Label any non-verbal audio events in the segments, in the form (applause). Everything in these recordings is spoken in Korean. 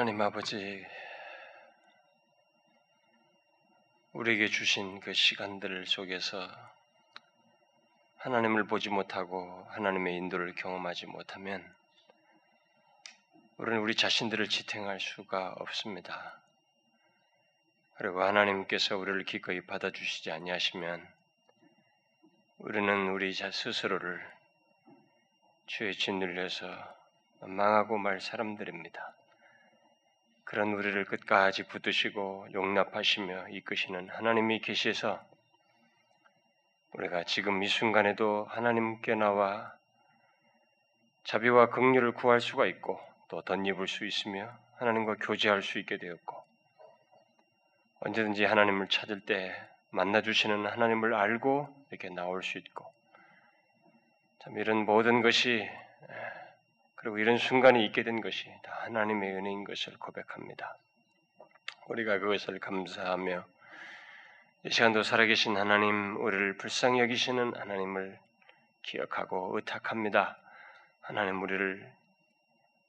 하나님 아버지, 우리에게 주신 그 시간들 속에서 하나님을 보지 못하고 하나님의 인도를 경험하지 못하면 우리는 우리 자신들을 지탱할 수가 없습니다. 그리고 하나님께서 우리를 기꺼이 받아주시지 아니하시면 우리는 우리 자 스스로를 주의 진리에서 망하고 말 사람들입니다. 그런 우리를 끝까지 붙드시고 용납하시며 이끄시는 하나님이 계시서 우리가 지금 이 순간에도 하나님께 나와 자비와 긍휼을 구할 수가 있고 또 덧입을 수 있으며 하나님과 교제할 수 있게 되었고 언제든지 하나님을 찾을 때 만나 주시는 하나님을 알고 이렇게 나올 수 있고 참 이런 모든 것이 그리고 이런 순간이 있게 된 것이 다 하나님의 은혜인 것을 고백합니다. 우리가 그것을 감사하며 이 시간도 살아계신 하나님, 우리를 불쌍히 여기시는 하나님을 기억하고 의탁합니다. 하나님 우리를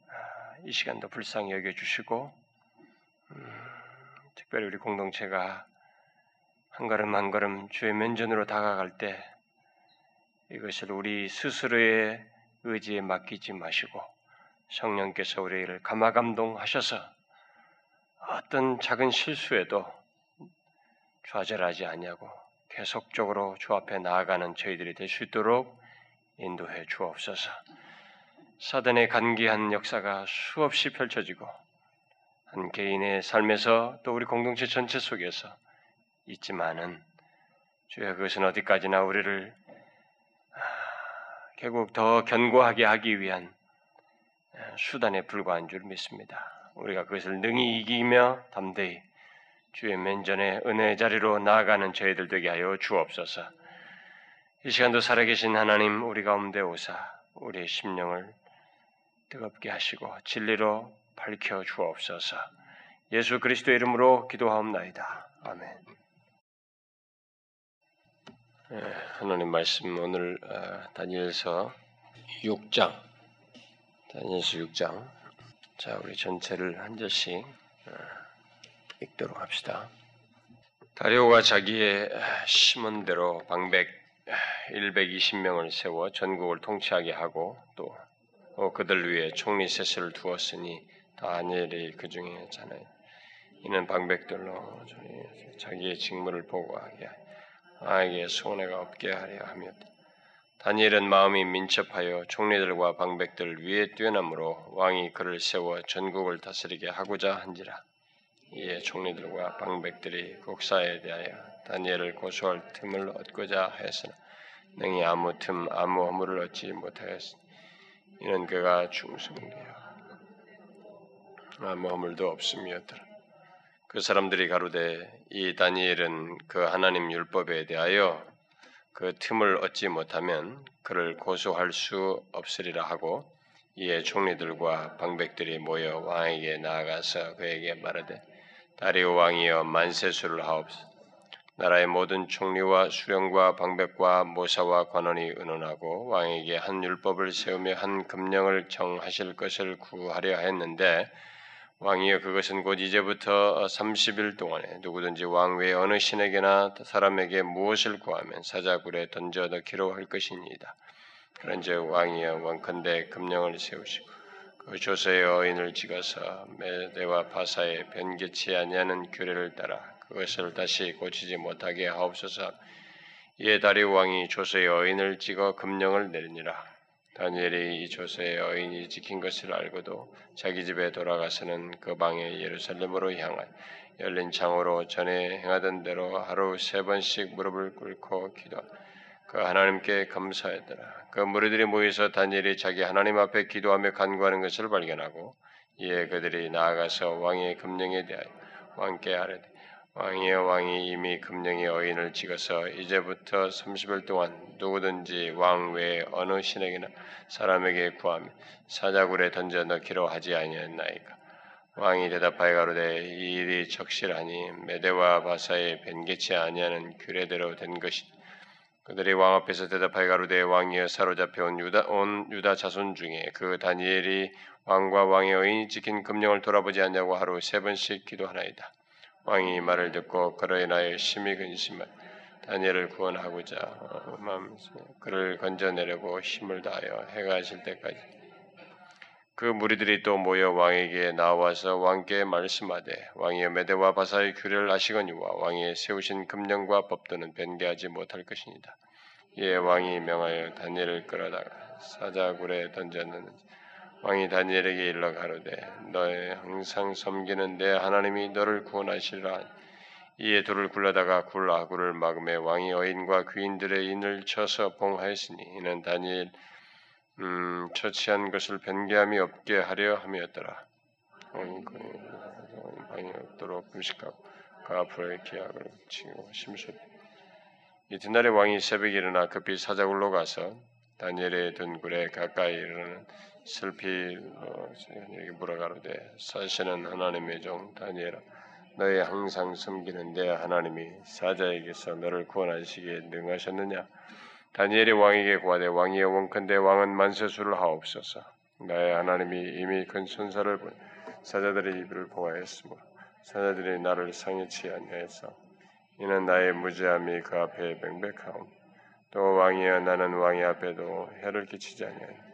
아, 이 시간도 불쌍히 여겨주시고 음, 특별히 우리 공동체가 한 걸음 한 걸음 주의 면전으로 다가갈 때 이것을 우리 스스로의 의지에 맡기지 마시고 성령께서 우리를 감화감동하셔서 어떤 작은 실수에도 좌절하지 아니하고 계속적으로 주 앞에 나아가는 저희들이 될 수 있도록 인도해 주옵소서. 사단의 간기한 역사가 수없이 펼쳐지고 한 개인의 삶에서 또 우리 공동체 전체 속에서 있지만은 주여 그것은 어디까지나 우리를 결국 더 견고하게 하기 위한 수단에 불과한 줄 믿습니다. 우리가 그것을 능히 이기며 담대히 주의 면전에 은혜의 자리로 나아가는 저희들 되게 하여 주옵소서. 이 시간도 살아계신 하나님 우리 가운데 오사 우리의 심령을 뜨겁게 하시고 진리로 밝혀 주옵소서. 예수 그리스도의 이름으로 기도하옵나이다. 아멘. 예, 하나님 말씀 오늘 어, 다니엘서 6장 다니엘서 6장 자 우리 전체를 한 절씩 어, 읽도록 합시다. 다리오가 자기의 심은 대로 방백 120명을 세워 전국을 통치하게 하고 또 그들 위에 총리 셋을 두었으니 다니엘이 그 중에 자네 이는 방백들로 자기의 직무를 보고하게 아에게 손해가 없게 하려 하며 다니엘은 마음이 민첩하여 총리들과 방백들 위에 뛰어남으로 왕이 그를 세워 전국을 다스리게 하고자 한지라. 이에 총리들과 방백들이 국사에 대하여 다니엘을 고소할 틈을 얻고자 하였으나 능히 아무 틈 아무 허물을 얻지 못하였으니 이는 그가 중승되어 아무 허물도 없음이었더라 그 사람들이 가로되 이 다니엘은 그 하나님 율법에 대하여 그 틈을 얻지 못하면 그를 고소할 수 없으리라 하고 이에 총리들과 방백들이 모여 왕에게 나아가서 그에게 말하되 다리오 왕이여 만세수를 하옵소서 나라의 모든 총리와 수령과 방백과 모사와 관원이 의논하고 왕에게 한 율법을 세우며 한 금령을 정하실 것을 구하려 했는데 왕이여 그것은 곧 이제부터 30일 동안에 누구든지 왕외 어느 신에게나 사람에게 무엇을 구하면 사자굴에 던져 넣기로 할 것이니이다. 그런즉 왕이여 원컨대 금령을 세우시고 그 조세의 어인을 찍어서 메대와 바사에 변개치 아니하는 규례를 따라 그것을 다시 고치지 못하게 하옵소서. 이에 다리 왕이 조세의 어인을 찍어 금령을 내리니라. 다니엘이 이 조세의 어인이 지킨 것을 알고도 자기 집에 돌아가서는 그 방에 예루살렘으로 향하여 열린 창으로 전에 행하던 대로 하루 세 번씩 무릎을 꿇고 기도. 그 하나님께 감사했더라. 그 무리들이 모여서 다니엘이 자기 하나님 앞에 기도하며 간구하는 것을 발견하고 이에 그들이 나아가서 왕의 금령에 대하여 왕께 아뢰되 왕이여 왕이 이미 금령의 어인을 찍어서 이제부터 30일 동안 누구든지 왕 외에 어느 신에게나 사람에게 구하며 사자굴에 던져 넣기로 하지 아니했나이까 왕이 대답하여 가로되 이 일이 적실하니 메대와 바사에 변개치 아니하는 규례대로 된 것이 그들이 왕 앞에서 대답하여 가로되 왕이여 사로잡혀온 유다 온 유다 자손 중에 그 다니엘이 왕과 왕의 의인이 찍힌 금령을 돌아보지 않냐고 하루 세 번씩 기도하나이다. 왕이 말을 듣고 그로 인하여 심히 근심을 다니엘을 구원하고자 어, 그를 건져내려고 힘을 다하여 해가 질 때까지 그 무리들이 또 모여 왕에게 나와서 왕께 말씀하되 왕이 메대와 바사의 규례를 아시거니와 왕이 세우신 금령과 법도는 변개하지 못할 것이니다. 이에 왕이 명하여 다니엘을 끌어다가 사자굴에 던졌는지 왕이 다니엘에게 일러 가로되 너의 항상 섬기는 내 하나님이 너를 구원하시리라 이에 돌을 굴러다가 굴 아구를 막음에 왕이 어인과 귀인들의 인을 쳐서 봉하였으니 이는 다니엘 음, 처치한 것을 변개함이 없게 하려 함이었더라. 방이 없도록 금식하고 그 앞으로의 기약을 치고 심술. 이튿날에 왕이 새벽에 일어나 급히 사자굴로 가서 다니엘의 둔굴에 가까이 이르는 슬피 어, 이렇게 물어가로되 사시는 하나님의 종 다니엘아 너희 항상 섬기는 내 하나님이 사자에게서 너를 구원하시기에 능하셨느냐 다니엘이 왕에게 구하되 왕이 원컨대 왕은 만세수를 하옵소서. 나의 하나님이 이미 큰 천사를 보 사자들의 입을 보아했으므로 사자들이 나를 상해치 아니하였어. 이는 나의 무죄함이 그 앞에 명백하옴. 또 왕이여 나는 왕의 앞에도 해를 끼치지 아니하니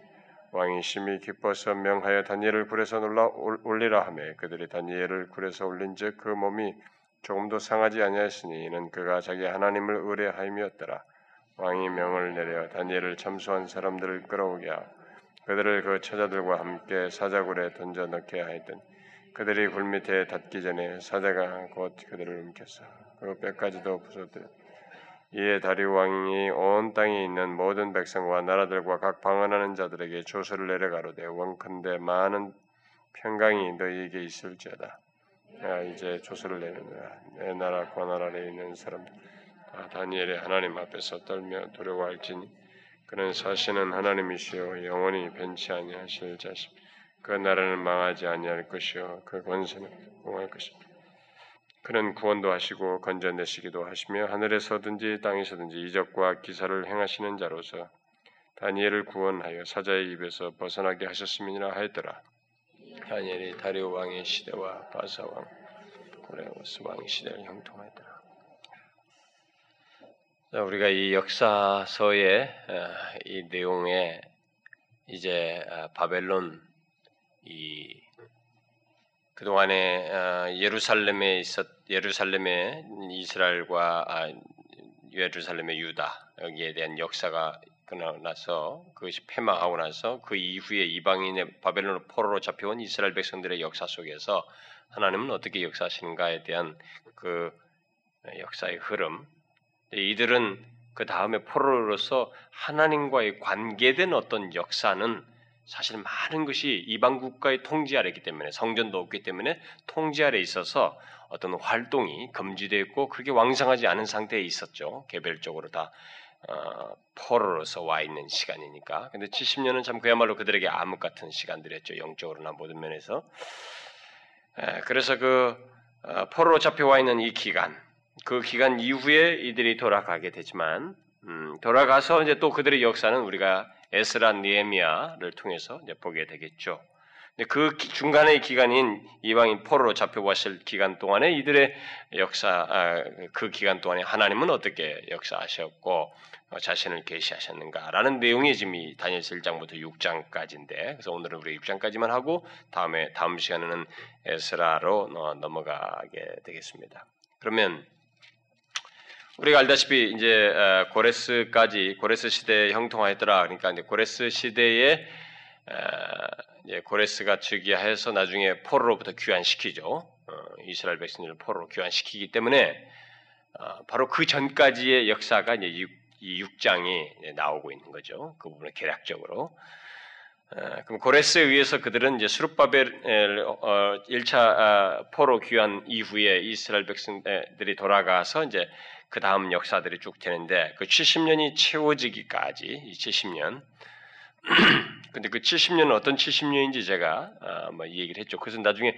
왕이 심히 기뻐서 명하여 다니엘을 굴에서 놀라 올리라 하매 그들이 다니엘을 굴에서 올린즉 그 몸이 조금도 상하지 아니하였으니 이는 그가 자기 하나님을 의뢰하임이었더라. 왕이 명을 내려 다니엘을 참수한 사람들을 끌어오게 하고 그들을 그 처자들과 함께 사자굴에 던져 넣게 하였던 그들이 굴 밑에 닿기 전에 사자가 곧 그들을 움켰어 그 뼈까지도 부서뜨려 이에 다리오 왕이 온 땅에 있는 모든 백성과 나라들과 각 방언하는 자들에게 조서를 내려가로되 원컨대 많은 평강이 너희에게 있을지어다. 야, 이제 조서를 내느냐 내 나라 관할 아래 있는 사람들 아, 다니엘의 하나님 앞에서 떨며 두려워할지니 그는 사시는 하나님이시요 영원히 변치 아니하실 자심 그 나라는 망하지 아니할 것이요 그 권세는 공할 것이다. 그는 구원도 하시고 건져내시기도 하시며 하늘에서든지 땅에서든지 이적과 기사를 행하시는 자로서 다니엘을 구원하여 사자의 입에서 벗어나게 하셨음이니라 하였더라. 다니엘이 다리오 왕의 시대와 바사 왕, 고레오스 왕 시대를 형통하였더라. 우리가 이 역사서의 어, 이 내용에 이제 어, 바벨론 이 그동안에 어, 예루살렘에 있었 예루살렘의 이스라엘과 아, 예루살렘의 유다 여기에 대한 역사가 끝나서 그것이 폐망하고 나서 그 이후에 이방인의 바벨론 포로로 잡혀온 이스라엘 백성들의 역사 속에서 하나님은 어떻게 역사하시는가에 대한 그 역사의 흐름. 이들은 그 다음에 포로로서 하나님과의 관계된 어떤 역사는 사실 많은 것이 이방 국가의 통제 아래 있기 때문에 성전도 없기 때문에 통제 아래 있어서 어떤 활동이 금지되어 있고 그렇게 왕성하지 않은 상태에 있었죠. 개별적으로 다 어, 포로로서 와 있는 시간이니까. 근데 70년은 참 그야말로 그들에게 암흑 같은 시간들이었죠. 영적으로나 모든 면에서. 에, 그래서 그 어, 포로로 잡혀와 있는 이 기간, 그 기간 이후에 이들이 돌아가게 되지만 음, 돌아가서 이제 또 그들의 역사는 우리가 에스라 니에미아를 통해서 이제 보게 되겠죠. 그 중간의 기간인 이방인 포로로 잡혀왔을 기간 동안에 이들의 역사, 아, 그 기간 동안에 하나님은 어떻게 역사하셨고 어, 자신을 계시하셨는가라는 내용이 지금 이 다니엘서 1장부터 6장까지인데 그래서 오늘은 우리 6장까지만 하고 다음에 다음 시간에는 에스라로 넘어가게 되겠습니다. 그러면 우리가 알다시피 이제 어, 고레스까지 고레스 시대에 형통하였더라. 그러니까 이제 고레스 시대에 고레스가 즉위하여서 나중에 포로로부터 귀환시키죠. 어, 이스라엘 백성들을 포로로 귀환시키기 때문에 바로 그 전까지의 역사가 이제 이 6장이 나오고 있는 거죠. 그 부분은 계략적으로. 그럼 고레스에 의해서 그들은 이제 수르바벨 1차 포로 귀환 이후에 이스라엘 백성들이 돌아가서 이제 그 다음 역사들이 쭉 되는데 그 70년이 채워지기까지 이 70년 (clears throat) 근데 그 70년은 어떤 70년인지 제가 어, 뭐이 얘기를 했죠. 그래서 나중에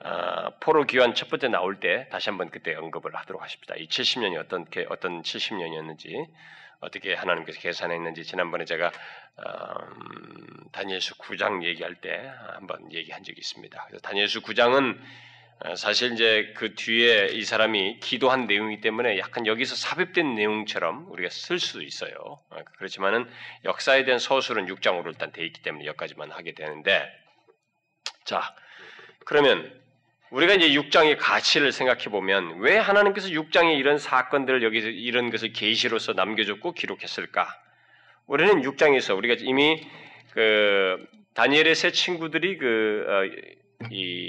어, 포로 기환 첫 번째 나올 때 다시 한번 그때 언급을 하도록 하십니다. 이 70년이 어떤 어떤 70년이었는지 어떻게 하나님께서 계산했는지 지난번에 제가 음, 다니엘서 9장 얘기할 때 한번 얘기한 적이 있습니다. 그래서 다니엘서 9장은 어, 사실 이제 그 뒤에 이 사람이 기도한 내용이기 때문에 약간 여기서 삽입된 내용처럼 우리가 쓸 수도 있어요. 어, 그렇지만은 역사에 대한 서술은 6장으로 일단 돼 있기 때문에 여기까지만 하게 되는데 자 그러면 우리가 이제 6장의 가치를 생각해 보면 왜 하나님께서 6장에 이런 사건들을 여기서 이런 것을 계시로서 남겨줬고 기록했을까? 우리는 6장에서 우리가 이미 그 다니엘의 세 친구들이 그이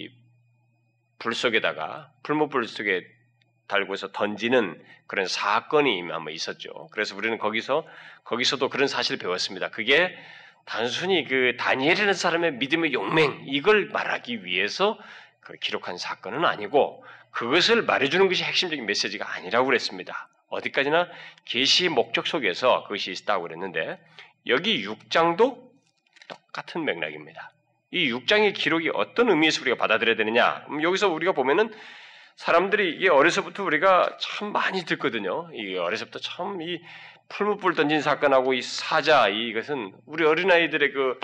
어, 불 속에다가 풀무불 속에 달고서 던지는 그런 사건이 한번 있었죠. 그래서 우리는 거기서 거기서도 그런 사실을 배웠습니다. 그게 단순히 그 다니엘이라는 사람의 믿음의 용맹 이걸 말하기 위해서 그 기록한 사건은 아니고 그것을 말해주는 것이 핵심적인 메시지가 아니라고 그랬습니다. 어디까지나 계시의 목적 속에서 그것이 있다고 그랬는데 여기 6장도 똑같은 맥락입니다. 이 6장의 기록이 어떤 의미에서 우리가 받아들여야 되느냐? 여기서 우리가 보면은 사람들이 이게 어려서부터 우리가 참 많이 듣거든요. 이 어려서부터 참 이 풀무불 던진 사건하고 이 사자 이것은 우리 어린아이들의 그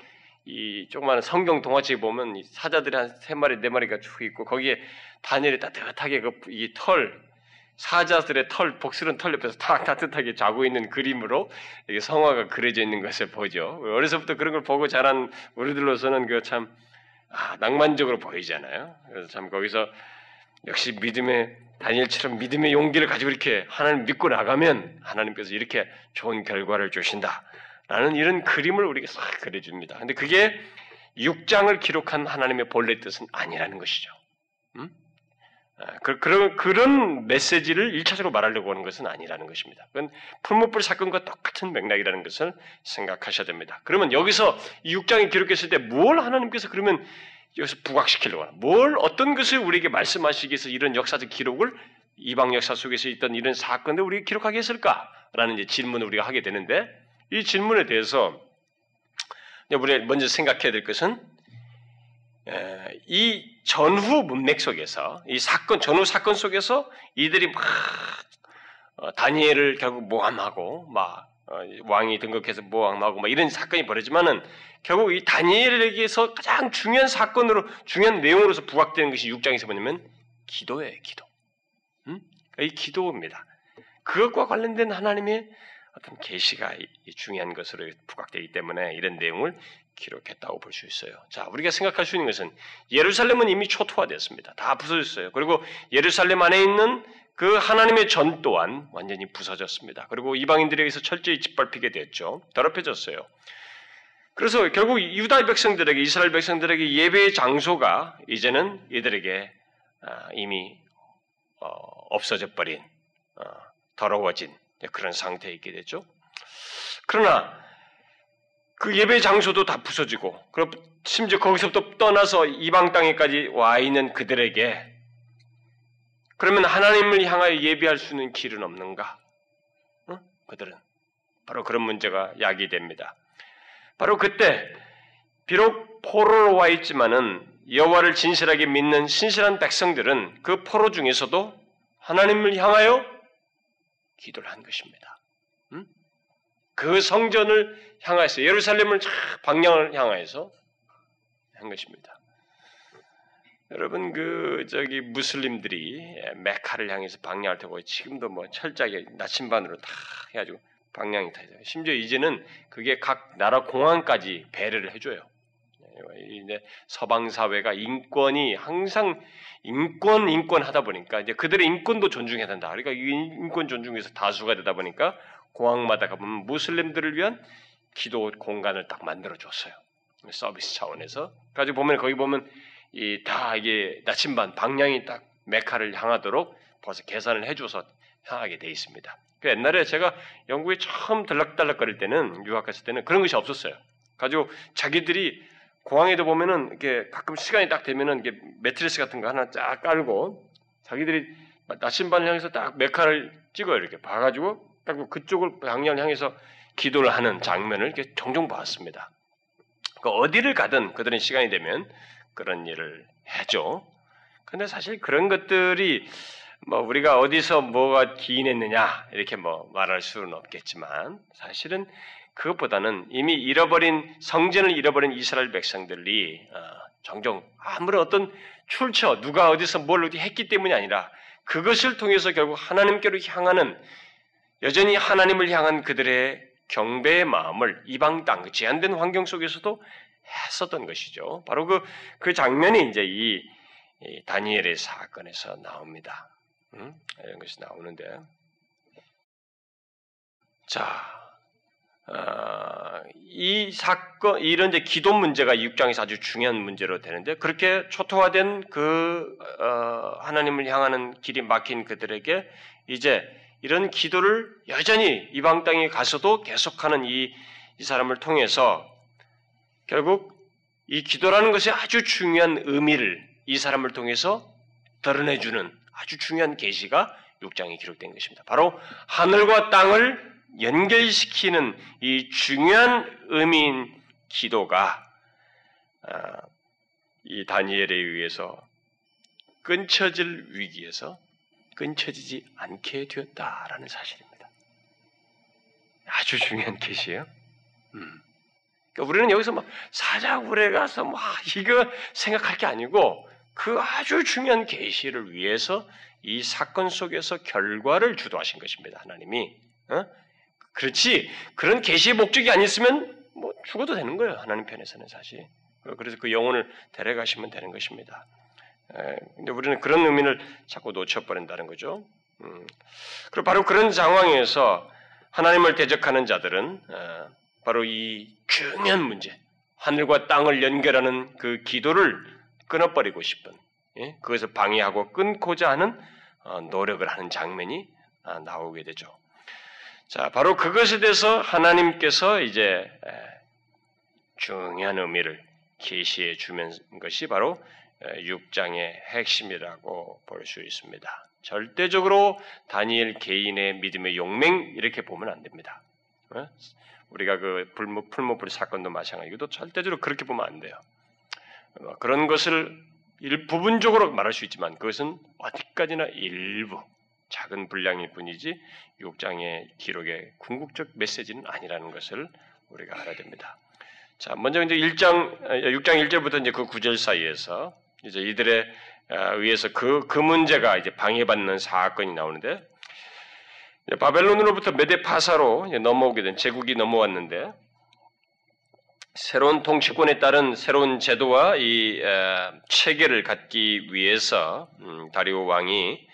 이 조그마한 성경 동화책에 보면 이 사자들이 한 세 마리 네 마리가 쭉 있고 거기에 다니엘이 따뜻하게 그 이 털 사자들의 털, 복스런 털 옆에서 탁 따뜻하게 자고 있는 그림으로 성화가 그려져 있는 것을 보죠. 어려서부터 그런 걸 보고 자란 우리들로서는 그 참 아, 낭만적으로 보이잖아요. 그래서 참 거기서 역시 믿음의 다니엘처럼 믿음의 용기를 가지고 이렇게 하나님 믿고 나가면 하나님께서 이렇게 좋은 결과를 주신다. 라는 이런 그림을 우리에게 싹 그려줍니다. 근데 그게 6장을 기록한 하나님의 본래 뜻은 아니라는 것이죠. 음? 아, 그, 그런, 그런 메시지를 1차적으로 말하려고 하는 것은 아니라는 것입니다. 그건 풀무불 사건과 똑같은 맥락이라는 것을 생각하셔야 됩니다. 그러면 여기서 이 6장이 기록했을 때 뭘 하나님께서 그러면 여기서 부각시키려고 하나? 뭘, 어떤 것을 우리에게 말씀하시기 위해서 이런 역사적 기록을 이방 역사 속에서 있던 이런 사건들 우리가 기록하게 했을까? 라는 이제 질문을 우리가 하게 되는데 이 질문에 대해서 우리가 먼저 생각해야 될 것은 이 전후 문맥 속에서 이 사건 전후 사건 속에서 이들이 막 어, 다니엘을 결국 모함하고 막 어, 왕이 등극해서 모함하고 막 이런 사건이 벌어지만은 결국 이 다니엘에게서 가장 중요한 사건으로 중요한 내용으로서 부각되는 것이 6장에서 뭐냐면 기도예요, 기도. 음? 이 기도입니다. 그것과 관련된 하나님의 어떤 계시가 중요한 것으로 부각되기 때문에 이런 내용을 기록했다고 볼 수 있어요. 자, 우리가 생각할 수 있는 것은 예루살렘은 이미 초토화되었습니다. 다 부서졌어요. 그리고 예루살렘 안에 있는 그 하나님의 전 또한 완전히 부서졌습니다. 그리고 이방인들에게서 철저히 짓밟히게 됐죠. 더럽혀졌어요. 그래서 결국 유다 백성들에게 이스라엘 백성들에게 예배의 장소가 이제는 이들에게 아, 이미 어, 없어져 버린 어, 더러워진 그런 상태에 있게 됐죠. 그러나 그 예배 장소도 다 부서지고, 그럼 심지어 거기서부터 떠나서 이방 땅에까지 와 있는 그들에게 그러면 하나님을 향하여 예배할 수 있는 길은 없는가? 어? 그들은 바로 그런 문제가 야기됩니다. 바로 그때 비록 포로로 와 있지만은 여호와를 진실하게 믿는 신실한 백성들은 그 포로 중에서도 하나님을 향하여 기도를 한 것입니다. 음? 그 성전을 향해서 예루살렘을 방향을 향해서 한 것입니다. 여러분 그 저기 무슬림들이 메카를 향해서 방향을 타고 지금도 뭐 철저하게 나침반으로 다 해가지고 방향이 다 있어요. 심지어 이제는 그게 각 나라 공항까지 배려를 해줘요. 이제 서방 사회가 인권이 항상 인권 인권 하다 보니까 이제 그들의 인권도 존중해야 된다. 그러니까 인권 존중에서 다수가 되다 보니까 공항마다 가보면 무슬림들을 위한 기도 공간을 딱 만들어 줬어요. 서비스 차원에서. 가지고 보면 거기 보면 이 다 이게 나침반 방향이 딱 메카를 향하도록 벌써 계산을 해줘서 향하게 돼 있습니다. 그 옛날에 제가 영국에 처음 들락달락거릴 때는 유학 갔을 때는 그런 것이 없었어요. 가지고 자기들이 공항에도 보면은 이렇게 가끔 시간이 딱 되면은 이게 매트리스 같은 거 하나 쫙 깔고 자기들이 나침반을 향해서 딱 메카를 찍어요. 이렇게 봐가지고 딱 그쪽을 방향을 향해서 기도를 하는 장면을 이렇게 종종 봤습니다. 그 어디를 가든 그들은 시간이 되면 그런 일을 해죠. 근데 사실 그런 것들이 뭐 우리가 어디서 뭐가 기인했느냐 이렇게 뭐 말할 수는 없겠지만 사실은 그것보다는 이미 잃어버린 성전을 잃어버린 이스라엘 백성들이 어, 종종 아무런 어떤 출처 누가 어디서 뭘 했기 때문이 아니라 그것을 통해서 결국 하나님께로 향하는 여전히 하나님을 향한 그들의 경배의 마음을 이방 땅, 그 제한된 환경 속에서도 했었던 것이죠. 바로 그, 그 장면이 이제 이, 이 다니엘의 사건에서 나옵니다. 음? 이런 것이 나오는데. 자, 어, 이 사건, 이런 이제 기도 문제가 6장에서 아주 중요한 문제로 되는데, 그렇게 초토화된 그, 어, 하나님을 향하는 길이 막힌 그들에게 이제 이런 기도를 여전히 이방 땅에 가서도 계속하는 이, 이 사람을 통해서 결국 이 기도라는 것이 아주 중요한 의미를 이 사람을 통해서 드러내주는 아주 중요한 계시가 6장에 기록된 것입니다. 바로 하늘과 땅을 연결시키는 이 중요한 의미인 기도가 아, 이 다니엘에 의해서 끊쳐질 위기에서 끊쳐지지 않게 되었다라는 사실입니다. 아주 중요한 계시예요. 음. 그러니까 우리는 여기서 막 사자굴에 가서 막 이거 생각할 게 아니고 그 아주 중요한 계시를 위해서 이 사건 속에서 결과를 주도하신 것입니다. 하나님이. 어? 그렇지 그런 계시의 목적이 아니었으면 뭐 죽어도 되는 거예요. 하나님 편에서는 사실. 그래서 그 영혼을 데려가시면 되는 것입니다. 근데 우리는 그런 의미를 자꾸 놓쳐버린다는 거죠. 음. 그리고 바로 그런 상황에서 하나님을 대적하는 자들은 어, 바로 이 중요한 문제, 하늘과 땅을 연결하는 그 기도를 끊어버리고 싶은, 예? 그것을 방해하고 끊고자 하는 어, 노력을 하는 장면이 아, 나오게 되죠. 자, 바로 그것에 대해서 하나님께서 이제 중요한 의미를 계시해 주면 것이 바로 6장의 핵심이라고 볼 수 있습니다. 절대적으로 다니엘 개인의 믿음의 용맹 이렇게 보면 안 됩니다. 어? 우리가 그 불모, 풀모불 사건도 마찬가지고 절대적으로 그렇게 보면 안 돼요. 뭐 그런 것을 일부분적으로 말할 수 있지만 그것은 어디까지나 일부 작은 분량일 뿐이지 6장의 기록의 궁극적 메시지는 아니라는 것을 우리가 알아야 됩니다. 자, 먼저 이제 1장 6장 1절부터 이제 그 9절 사이에서 이제 이들의 아, 의해서 그, 그 문제가 이제 방해받는 사건이 나오는데 바벨론으로부터 메데파사로 넘어오게 된 제국이 넘어왔는데 새로운 통치권에 따른 새로운 제도와 이 체계를 갖기 위해서 음, 다리오 왕이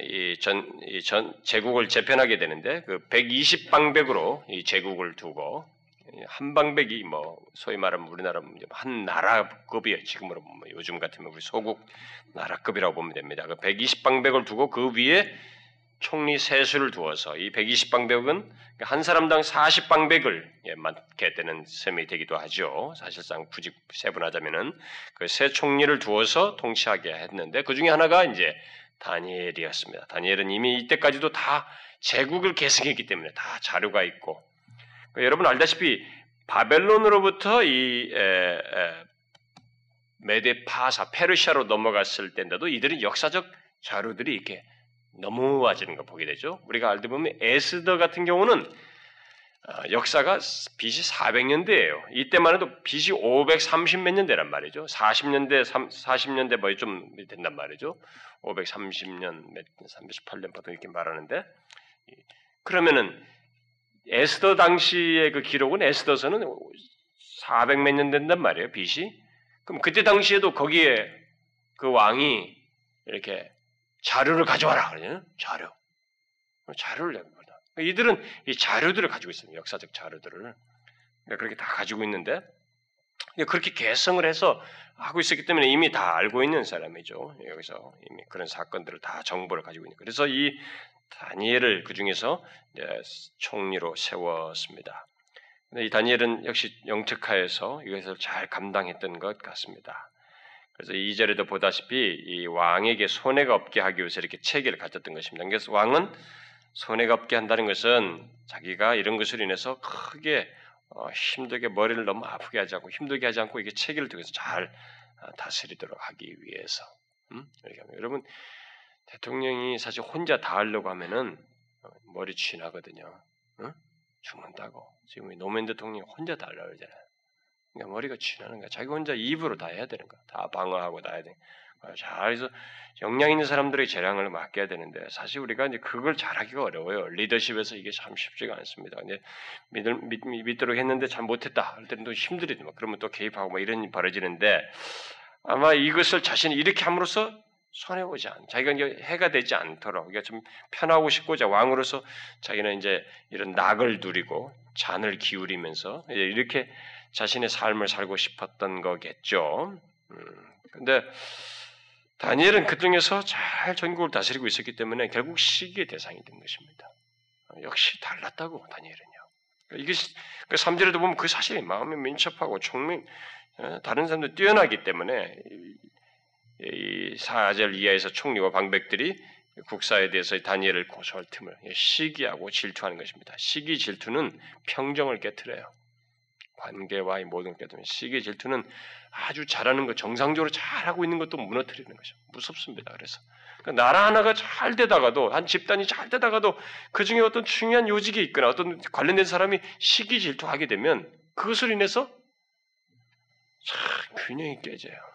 이전 이전 제국을 재편하게 되는데 그 120방백으로 이 제국을 두고 한 방백이 뭐 소위 말하면 우리나라 한 나라급이에요. 지금으로 뭐 요즘 같으면 우리 소국 나라급이라고 보면 됩니다. 그 120방백을 두고 그 위에 총리 세수를 두어서 이 120방백은 한 사람당 40방백을 예, 맡게 되는 셈이 되기도 하죠. 사실상 굳이 세분하자면은 그 세 총리를 두어서 통치하게 했는데 그 중에 하나가 이제 다니엘이었습니다. 다니엘은 이미 이때까지도 다 제국을 계승했기 때문에 다 자료가 있고 여러분 알다시피 바벨론으로부터 이 에, 에, 메데 파사 페르시아로 넘어갔을 때인데도 이들은 역사적 자료들이 이렇게 넘어와지는 거 보게 되죠. 우리가 알다 보면 에스더 같은 경우는 어, 역사가 BC 400년대예요. 이때만 해도 BC 530몇 년대란 말이죠. 40년대, 40년대 뭐 좀 된단 말이죠. 530년, 38년 보통 이렇게 말하는데 그러면은 에스더 당시의 그 기록은 에스더서는 400몇 년 된단 말이에요, BC. 그럼 그때 당시에도 거기에 그 왕이 이렇게 자료를 가져와라 그러잖아요. 자료. 자료를 내는 거다. 이들은 이 자료들을 가지고 있습니다. 역사적 자료들을. 그러니까 그렇게 다 가지고 있는데 그렇게 개성을 해서 하고 있었기 때문에 이미 다 알고 있는 사람이죠. 여기서 이미 그런 사건들을 다 정보를 가지고 있는. 그래서 이 다니엘을 그 중에서 총리로 세웠습니다. 이 다니엘은 역시 영특하여서 이것을 잘 감당했던 것 같습니다. 그래서 이절에도 보다시피 이 왕에게 손해가 없게 하기 위해서 이렇게 체계를 가졌던 것입니다. 그래서 왕은 손해가 없게 한다는 것은 자기가 이런 것으로 인해서 크게 어, 힘들게 머리를 너무 아프게 하지 않고 힘들게 하지 않고 이게 체계를 통해서 잘 어, 다스리도록 하기 위해서. 음? 이렇게 하면 여러분 대통령이 사실 혼자 다 하려고 하면은 어, 머리 쥐나거든요. 응? 죽는다고. 지금 노무현 대통령이 혼자 다 하려고 그러잖아요. 그러니까 머리가 쥐나는 거야. 자기 혼자 입으로 다 해야 되는 거야. 다 방어하고 다 해야 돼. 잘해서 역량 있는 사람들의 재량을 맡겨야 되는데 사실 우리가 이제 그걸 잘하기가 어려워요. 리더십에서 이게 참 쉽지가 않습니다. 이제 믿을, 믿, 믿도록 했는데 잘 못했다. 할 때는 또 힘들지. 막 그러면 또 개입하고 뭐 이런 일이 벌어지는데 아마 이것을 자신이 이렇게 함으로써 손해 보지 않, 자기가 해가 되지 않도록, 그러니까 좀 편하고 싶고자 왕으로서 자기는 이제 이런 낙을 누리고 잔을 기울이면서 이렇게 자신의 삶을 살고 싶었던 거겠죠. 음, 근데 다니엘은 그 중에서 잘 전국을 다스리고 있었기 때문에 결국 시기의 대상이 된 것입니다. 역시 달랐다고 다니엘은요. 이게 그 3절에도 보면 그 사실이 마음에 민첩하고 총명 어, 다른 사람들 뛰어나기 때문에 이 4절 이하에서 총리와 방백들이 국사에 대해서 다니엘을 고소할 틈을 시기하고 질투하는 것입니다. 시기 질투는 평정을 깨뜨려요. 관계와 의 모든 것 때문에 시기 질투는 아주 잘하는 것, 정상적으로 잘하고 있는 것도 무너뜨리는 거죠. 무섭습니다. 그래서 그러니까 나라 하나가 잘 되다가도 한 집단이 잘 되다가도 그 중에 어떤 중요한 요직이 있거나 어떤 관련된 사람이 시기 질투하게 되면 그것을 인해서 참 균형이 깨져요.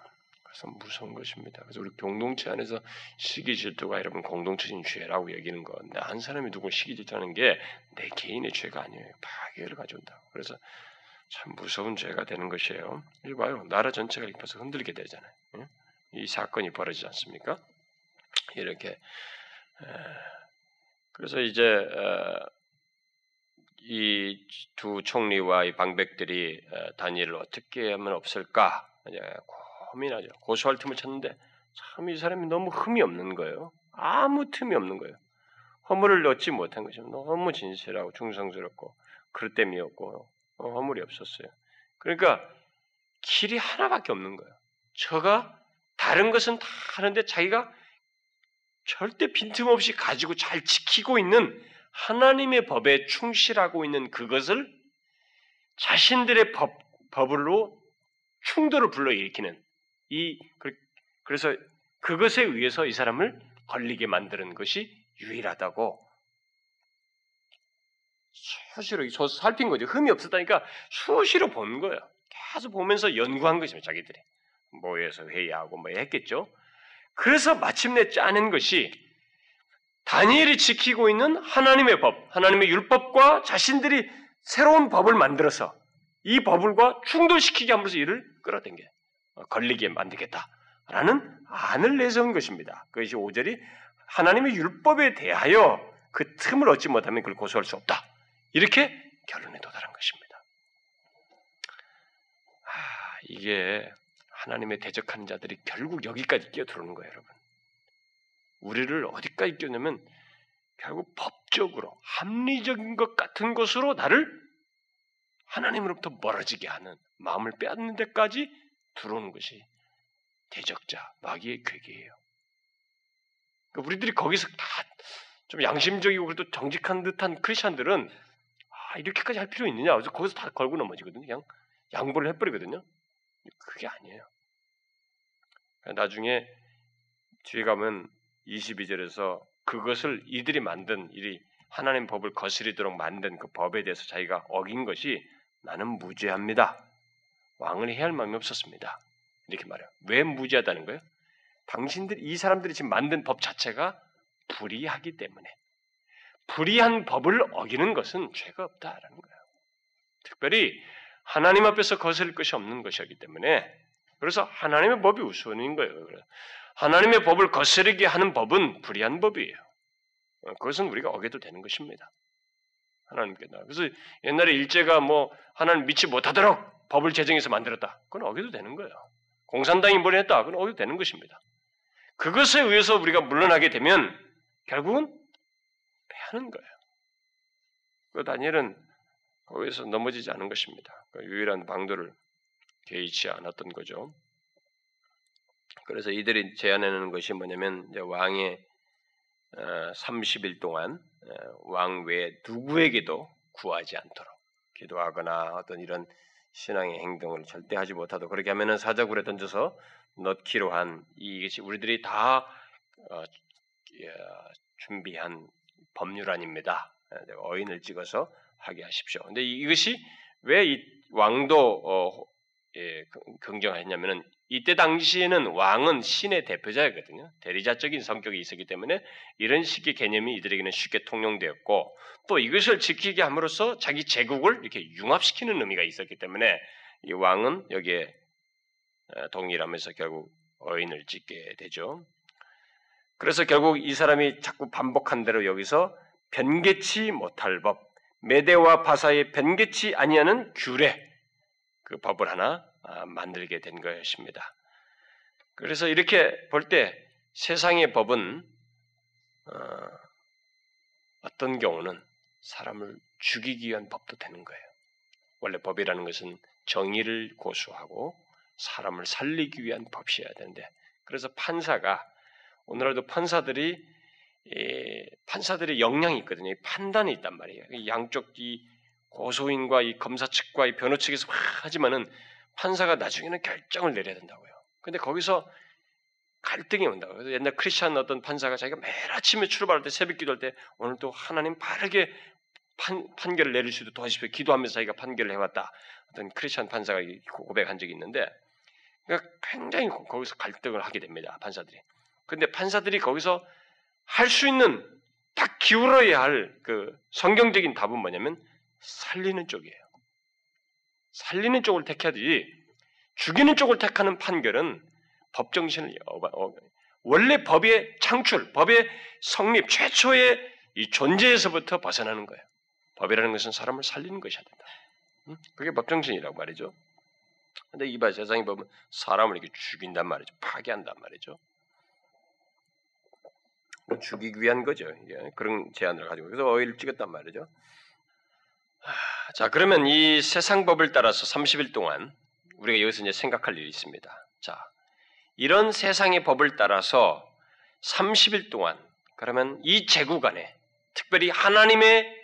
그래서 무서운 것입니다. 그래서 우리 공동체 안에서 시기 질투가 여러분 공동체적인 죄라고 여기는 건한 사람이 누구 시기 질투하는 게 내 개인의 죄가 아니에요. 파괴를 가져온다. 그래서 참 무서운 죄가 되는 것이에요. 이 봐요. 나라 전체가 벌써 흔들게 되잖아요. 이 사건이 벌어지지 않습니까? 이렇게 그래서 이제 이 두 총리와 이 방백들이 다니엘을 어떻게 하면 없을까 고민하죠. 고소할 틈을 찾는데 참 이 사람이 너무 흠이 없는 거예요. 아무 틈이 없는 거예요. 허물을 얻지 못한 것이 너무 진실하고 충성스럽고 그릇됨이었고 어, 허물이 없었어요. 그러니까 길이 하나밖에 없는 거예요. 저가 다른 것은 다 하는데 자기가 절대 빈틈없이 가지고 잘 지키고 있는 하나님의 법에 충실하고 있는 그것을 자신들의 법, 법으로 충돌을 불러일으키는 이 그, 그래서 그것에 의해서 이 사람을 걸리게 만드는 것이 유일하다고 수시로 살핀 거죠. 흠이 없었다니까 수시로 본 거예요. 계속 보면서 연구한 것입니다. 자기들이 모여서 회의하고 뭐 했겠죠. 그래서 마침내 짜낸 것이 다니엘이 지키고 있는 하나님의 법, 하나님의 율법과 자신들이 새로운 법을 만들어서 이 법을과 충돌시키게 함으로써 이를 끌어당겨 어, 걸리게 만들겠다라는 안을 내세운 것입니다. 그것이 5절이 하나님의 율법에 대하여 그 틈을 얻지 못하면 그걸 고소할 수 없다. 이렇게 결론에 도달한 것입니다. 아, 이게 하나님의 대적하는 자들이 결국 여기까지 끼어들어오는 거예요, 여러분. 우리를 어디까지 끼어냐면 결국 법적으로 합리적인 것 같은 것으로 나를 하나님으로부터 멀어지게 하는 마음을 빼앗는 데까지 들어오는 것이 대적자, 마귀의 괴계예요. 그러니까 우리들이 거기서 다 좀 양심적이고 그래도 정직한 듯한 크리스천들은 아, 이렇게까지 할 필요 있느냐? 그래서 거기서 다 걸고 넘어지거든요. 그냥 양보를 해버리거든요. 그게 아니에요. 나중에 뒤에 가면 22절에서 그것을 이들이 만든 일이 하나님 법을 거스리도록 만든 그 법에 대해서 자기가 어긴 것이 나는 무죄합니다. 왕을 해야 할 마음이 없었습니다. 이렇게 말해요. 왜 무죄하다는 거예요? 당신들 이 사람들이 지금 만든 법 자체가 불의하기 때문에 불의한 법을 어기는 것은 죄가 없다라는 거예요. 특별히 하나님 앞에서 거스를 것이 없는 것이기 때문에 그래서 하나님의 법이 우선인 거예요. 하나님의 법을 거스르게 하는 법은 불의한 법이에요. 그것은 우리가 어겨도 되는 것입니다. 하나님께 나. 그래서 옛날에 일제가 뭐 하나님 믿지 못하도록 법을 제정해서 만들었다. 그건 어겨도 되는 거예요. 공산당이 뭘 했다. 그건 어겨도 되는 것입니다. 그것에 의해서 우리가 물러나게 되면 결국은 하는 거예요. 그 다니엘은 거기서 넘어지지 않은 것입니다. 그 유일한 방도를 개의치 않았던 거죠. 그래서 이들이 제안하는 것이 뭐냐면 왕의 30일 어, 동안 어, 왕 외에 누구에게도 구하지 않도록 기도하거나 어떤 이런 신앙의 행동을 절대 하지 못하도록 그렇게 하면은 사자굴에 던져서 넣기로 한 이것이 우리들이 다 어, 준비한 법률안입니다. 어인을 찍어서 하게 하십시오. 근데 이것이 왜 이 왕도 어, 예, 긍정했냐면은 이때 당시에는 왕은 신의 대표자였거든요. 대리자적인 성격이 있었기 때문에 이런 식의 개념이 이들에게는 쉽게 통용되었고 또 이것을 지키게 함으로써 자기 제국을 이렇게 융합시키는 의미가 있었기 때문에 이 왕은 여기에 어, 동일하면서 결국 어인을 짓게 되죠. 그래서 결국 이 사람이 자꾸 반복한 대로 여기서 변개치 못할 법, 메대와 바사의 변개치 아니하는 규례, 그 법을 하나 아, 만들게 된 것입니다. 그래서 이렇게 볼 때 세상의 법은 어, 어떤 경우는 사람을 죽이기 위한 법도 되는 거예요. 원래 법이라는 것은 정의를 고수하고 사람을 살리기 위한 법이어야 되는데 그래서 판사가 오늘날도 판사들이 판사들의 역량이 있거든요. 판단이 있단 말이에요. 양쪽 이 고소인과 이 검사 측과 이 변호 측에서 하지만은 판사가 나중에는 결정을 내려야 된다고요. 근데 거기서 갈등이 온다고. 그래서 옛날 크리스천 어떤 판사가 자기가 매일 아침에 출발할 때 새벽 기도할 때 오늘 또 하나님 바르게 판, 판결을 있도록 도와주십시오. 기도하면서 자기가 판결을 해왔다. 어떤 크리스천 판사가 고백한 적이 있는데 그러니까 굉장히 거기서 갈등을 하게 됩니다. 판사들이. 근데 판사들이 거기서 할 수 있는 딱 기울어야 할 그 성경적인 답은 뭐냐면 살리는 쪽이에요. 살리는 쪽을 택하지 죽이는 쪽을 택하는 판결은 법 정신을 원래 법의 창출, 법의 성립 최초의 이 존재에서부터 벗어나는 거예요. 법이라는 것은 사람을 살리는 것이야 된다. 그게 법 정신이라고 말이죠. 근데 이봐 세상에 보면 사람을 이렇게 죽인단 말이죠. 파괴한단 말이죠. 뭐 죽이기 위한 거죠. 예, 그런 제안을 가지고 그래서 어휘를 찍었단 말이죠. 자 그러면 이 세상 법을 따라서 30일 동안 우리가 여기서 이제 생각할 일이 있습니다. 자 이런 세상의 법을 따라서 30일 동안 그러면 이 제국 안에 특별히 하나님의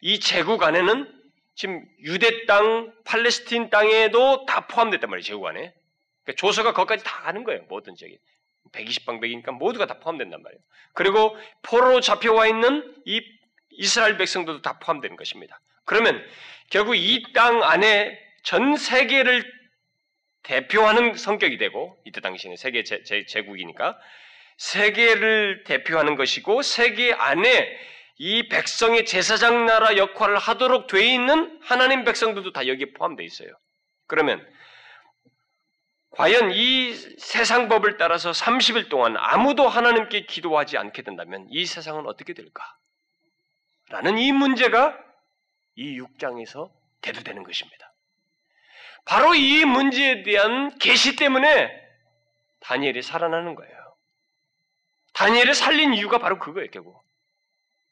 이 제국 안에는 지금 유대 땅, 팔레스틴 땅에도 다 포함됐단 말이에요. 제국 안에. 그러니까 조서가 거기까지 다 가는 거예요. 모든 저기. 120방백이니까 모두가 다 포함된단 말이에요. 그리고 포로로 잡혀와 있는 이 이스라엘 백성들도 다 포함되는 것입니다. 그러면 결국 이 땅 안에 전 세계를 대표하는 성격이 되고 이때 당시에는 세계 제, 제, 제국이니까 세계를 대표하는 것이고 세계 안에 이 백성의 제사장 나라 역할을 하도록 돼 있는 하나님 백성들도 다 여기에 포함되어 있어요. 그러면 과연 이 세상 법을 따라서 30일 동안 아무도 하나님께 기도하지 않게 된다면 이 세상은 어떻게 될까? 라는 이 문제가 이 6장에서 대두되는 것입니다. 바로 이 문제에 대한 계시 때문에 다니엘이 살아나는 거예요. 다니엘을 살린 이유가 바로 그거예요, 결국.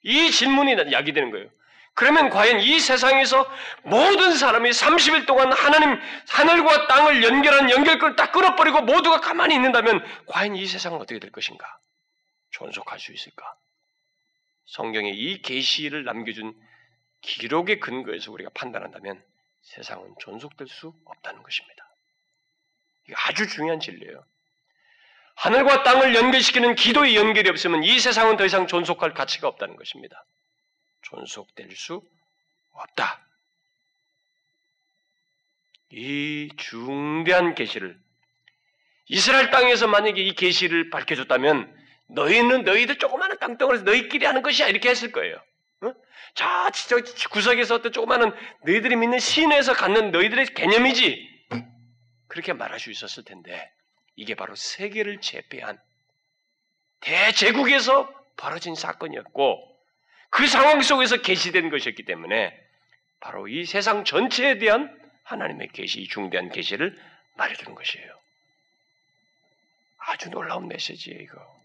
이 질문이 야기되는 거예요. 그러면 과연 이 세상에서 모든 사람이 30일 동안 하나님 하늘과 땅을 연결한 연결끈을 딱 끊어버리고 모두가 가만히 있는다면 과연 이 세상은 어떻게 될 것인가? 존속할 수 있을까? 성경에 이 계시를 남겨준 기록의 근거에서 우리가 판단한다면 세상은 존속될 수 없다는 것입니다. 이게 아주 중요한 진리예요. 하늘과 땅을 연결시키는 기도의 연결이 없으면 이 세상은 더 이상 존속할 가치가 없다는 것입니다. 존속될 수 없다. 이 중대한 계시를 이스라엘 땅에서 만약에 이 계시를 밝혀줬다면 너희는 너희들 조그마한 땅덩어리에서 너희끼리 하는 것이야 이렇게 했을 거예요. 어? 저, 저 구석에서 어떤 조그마한 너희들이 믿는 신에서 갖는 너희들의 개념이지 그렇게 말할 수 있었을 텐데 이게 바로 세계를 제패한 대제국에서 벌어진 사건이었고 그 상황 속에서 계시된 것이었기 때문에 바로 이 세상 전체에 대한 하나님의 계시, 중대한 계시를 말해주는 것이에요. 아주 놀라운 메시지예요, 이거.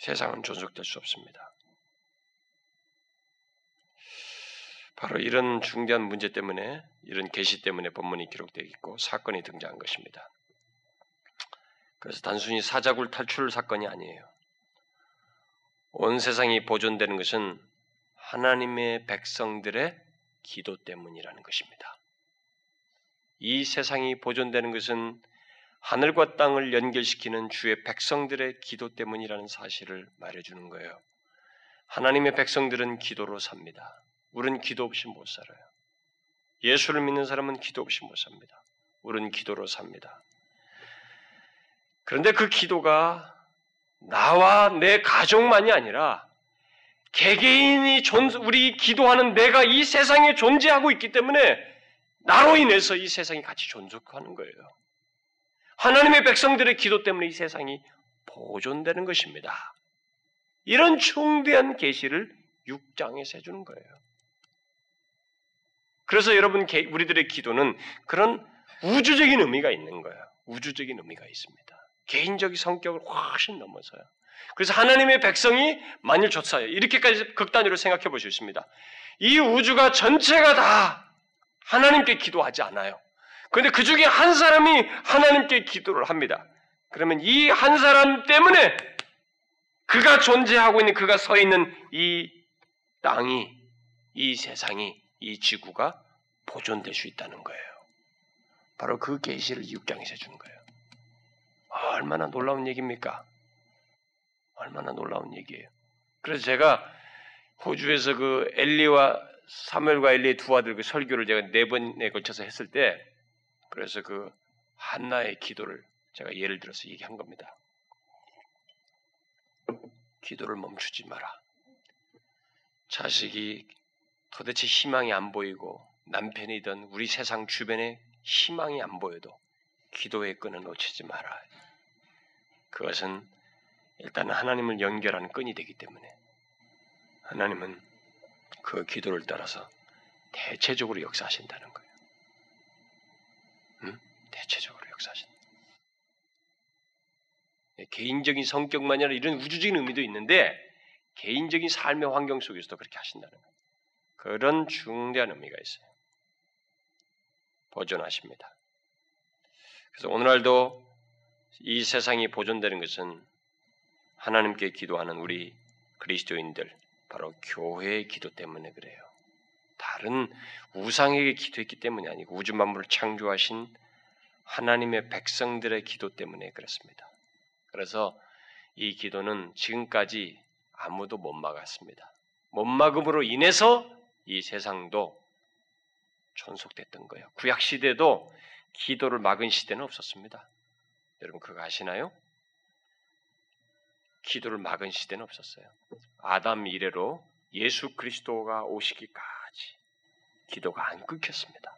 세상은 존속될 수 없습니다. 바로 이런 중대한 문제 때문에, 이런 계시 때문에 본문이 기록되어 있고 사건이 등장한 것입니다. 그래서 단순히 사자굴 탈출 사건이 아니에요. 온 세상이 보존되는 것은 하나님의 백성들의 기도 때문이라는 것입니다. 이 세상이 보존되는 것은 하늘과 땅을 연결시키는 주의 백성들의 기도 때문이라는 사실을 말해주는 거예요. 하나님의 백성들은 기도로 삽니다. 우리는 기도 없이 못 살아요. 예수를 믿는 사람은 기도 없이 못 삽니다. 우리는 기도로 삽니다. 그런데 그 기도가 나와 내 가족만이 아니라 개개인이 존, 우리 기도하는 내가 이 세상에 존재하고 있기 때문에 나로 인해서 이 세상이 같이 존속하는 거예요. 하나님의 백성들의 기도 때문에 이 세상이 보존되는 것입니다. 이런 중대한 계시를 6장에서 해주는 거예요. 그래서 여러분, 우리들의 기도는 그런 우주적인 의미가 있는 거예요. 우주적인 의미가 있습니다. 개인적인 성격을 훨씬 넘어서요. 그래서 하나님의 백성이 만일 조사해요. 이렇게까지 극단으로 생각해 보실 수 있습니다. 이 우주가 전체가 다 하나님께 기도하지 않아요. 그런데 그 중에 한 사람이 하나님께 기도를 합니다. 그러면 이 한 사람 때문에 그가 존재하고 있는 그가 서 있는 이 땅이 이 세상이 이 지구가 보존될 수 있다는 거예요. 바로 그 계시를 육장에서 주는 거예요. 얼마나 놀라운 얘기입니까? 얼마나 놀라운 얘기예요. 그래서 제가 호주에서 그 엘리와 사무엘과 엘리의 두 아들 그 설교를 제가 네 번에 걸쳐서 했을 때 그래서 그 한나의 기도를 제가 예를 들어서 얘기한 겁니다. 기도를 멈추지 마라. 자식이 도대체 희망이 안 보이고 남편이든 우리 세상 주변에 희망이 안 보여도 기도의 끈을 놓치지 마라. 그것은 일단 하나님을 연결하는 끈이 되기 때문에 하나님은 그 기도를 따라서 대체적으로 역사하신다는 거예요. 응? 대체적으로 역사하신다. 예, 개인적인 성격만이 아니라 이런 우주적인 의미도 있는데 개인적인 삶의 환경 속에서도 그렇게 하신다는 거예요. 그런 중대한 의미가 있어요. 보존하십니다. 그래서 오늘날도 이 세상이 보존되는 것은 하나님께 기도하는 우리 그리스도인들, 바로 교회의 기도 때문에 그래요. 다른 우상에게 기도했기 때문이 아니고 우주 만물을 창조하신 하나님의 백성들의 기도 때문에 그렇습니다. 그래서 이 기도는 지금까지 아무도 못 막았습니다. 못 막음으로 인해서 이 세상도 존속됐던 거예요. 구약 시대도 기도를 막은 시대는 없었습니다. 여러분 그거 아시나요? 기도를 막은 시대는 없었어요. 아담 이래로 예수 그리스도가 오시기까지 기도가 안 끊겼습니다.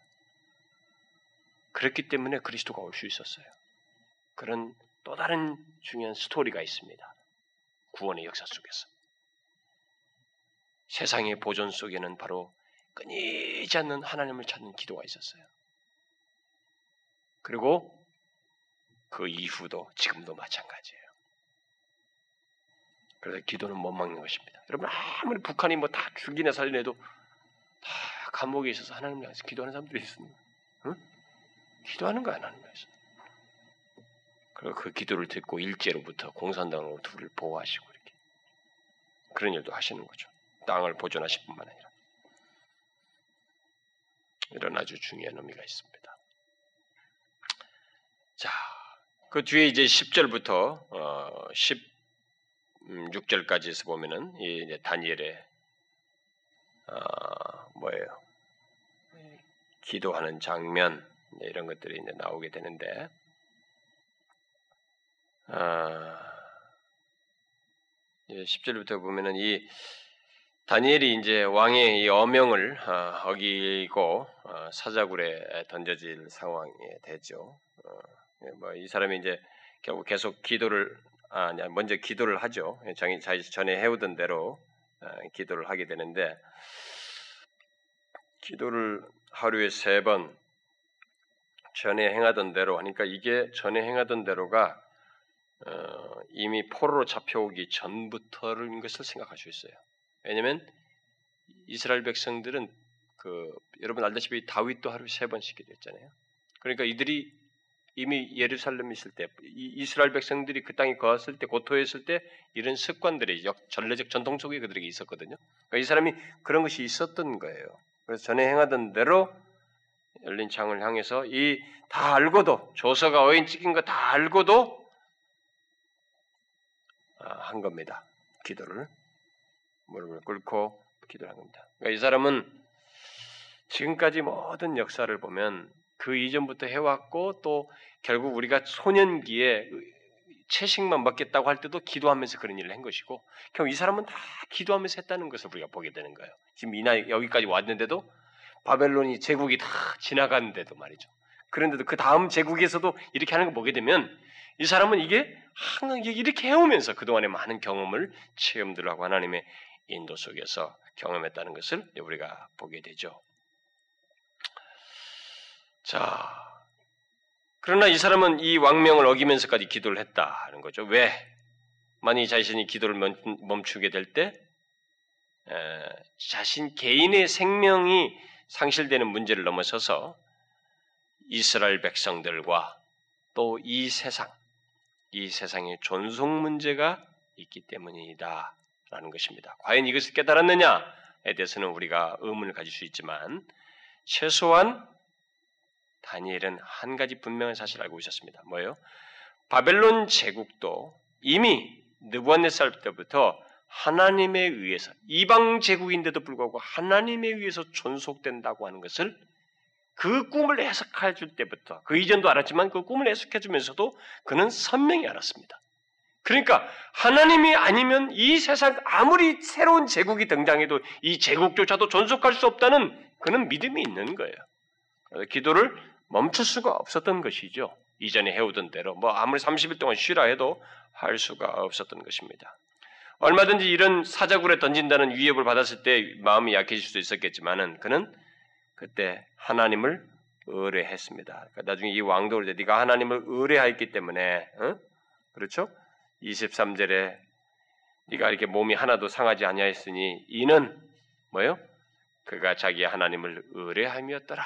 그렇기 때문에 그리스도가 올 수 있었어요. 그런 또 다른 중요한 스토리가 있습니다. 구원의 역사 속에서. 세상의 보존 속에는 바로 끊이지 않는 하나님을 찾는 기도가 있었어요. 그리고 그 이후도 지금도 마찬가지예요. 그래서 기도는 못 막는 것입니다. 여러분 아무리 북한이 뭐 다 죽이나 살리내도 다 감옥에 있어서 하나님 앞에서 기도하는 사람들이 있습니다. 응? 기도하는 거야 하나님 앞에서. 그리고 그 기도를 듣고 일제로부터 공산당으로 둘을 보호하시고 이렇게 그런 일도 하시는 거죠. 땅을 보존하실 뿐만 아니라 이런 아주 중요한 의미가 있습니다. 자, 그 뒤에 이제 10절부터 어, 10 6절까지에서 음, 보면은 이 다니엘의 어, 뭐예요? 기도하는 장면 이런 것들이 이제 나오게 되는데 아, 10절부터 보면은 이 다니엘이 이제 왕의 이 어명을 어, 어기고 어, 사자굴에 던져질 상황이 되죠. 어, 예, 뭐이 사람이 이제 결국 계속 기도를 아, 먼저 기도를 하죠. 자기 전에 해오던 대로 아, 기도를 하게 되는데 기도를 하루에 세 번 전에 행하던 대로 하니까 이게 전에 행하던 대로가 어, 이미 포로로 잡혀오기 전부터인 것을 생각할 수 있어요. 왜냐하면 이스라엘 백성들은 그 여러분 알다시피 다윗도 하루 세 번씩 기도했잖아요. 그러니까 이들이 이미 예루살렘에 있을 때 이스라엘 백성들이 그 땅에 거했을 때 고토했을 때 이런 습관들이 역 전례적 전통 속에 그들에게 있었거든요. 그러니까 이 사람이 그런 것이 있었던 거예요. 그래서 전에 행하던 대로 열린 창을 향해서 이 다 알고도 조서가 어인 찍힌 거 다 알고도 아, 한 겁니다. 기도를 무릎을 꿇고 기도를 한 겁니다. 그러니까 이 사람은 지금까지 모든 역사를 보면 그 이전부터 해왔고 또 결국 우리가 소년기에 채식만 먹겠다고 할 때도 기도하면서 그런 일을 한 것이고 결국 이 사람은 다 기도하면서 했다는 것을 우리가 보게 되는 거예요. 지금 이나 여기까지 왔는데도 바벨론이 제국이 다 지나갔는데도 말이죠. 그런데도 그 다음 제국에서도 이렇게 하는 거 보게 되면 이 사람은 이게 항상 이렇게 해오면서 그동안의 많은 경험을 체험들하고 하나님의 인도 속에서 경험했다는 것을 우리가 보게 되죠. 자, 그러나 이 사람은 이 왕명을 어기면서까지 기도를 했다는 거죠. 왜? 만약 자신이 기도를 멈추게 될 때, 자신 개인의 생명이 상실되는 문제를 넘어서서 이스라엘 백성들과 또 이 세상, 이 세상의 존속 문제가 있기 때문이다. 라는 것입니다. 과연 이것을 깨달았느냐에 대해서는 우리가 의문을 가질 수 있지만, 최소한 다니엘은 한 가지 분명한 사실을 알고 있었습니다. 뭐예요? 바벨론 제국도 이미 느부갓네살 때부터 하나님에 의해서 이방 제국인데도 불구하고 하나님에 의해서 존속된다고 하는 것을 그 꿈을 해석해 줄 때부터 그 이전도 알았지만 그 꿈을 해석해 주면서도 그는 선명히 알았습니다. 그러니까 하나님이 아니면 이 세상 아무리 새로운 제국이 등장해도 이 제국조차도 존속할 수 없다는 그는 믿음이 있는 거예요. 기도를 멈출 수가 없었던 것이죠. 이전에 해오던 대로 뭐 아무리 30일 동안 쉬라 해도 할 수가 없었던 것입니다. 얼마든지 이런 사자굴에 던진다는 위협을 받았을 때 마음이 약해질 수도 있었겠지만은 그는 그때 하나님을 의뢰했습니다. 그러니까 나중에 이 왕도 때 네가 하나님을 의뢰하였기 때문에 어? 그렇죠? 23절에 네가 이렇게 몸이 하나도 상하지 아니하였으니 이는 뭐요? 그가 자기 하나님을 의뢰함이었더라.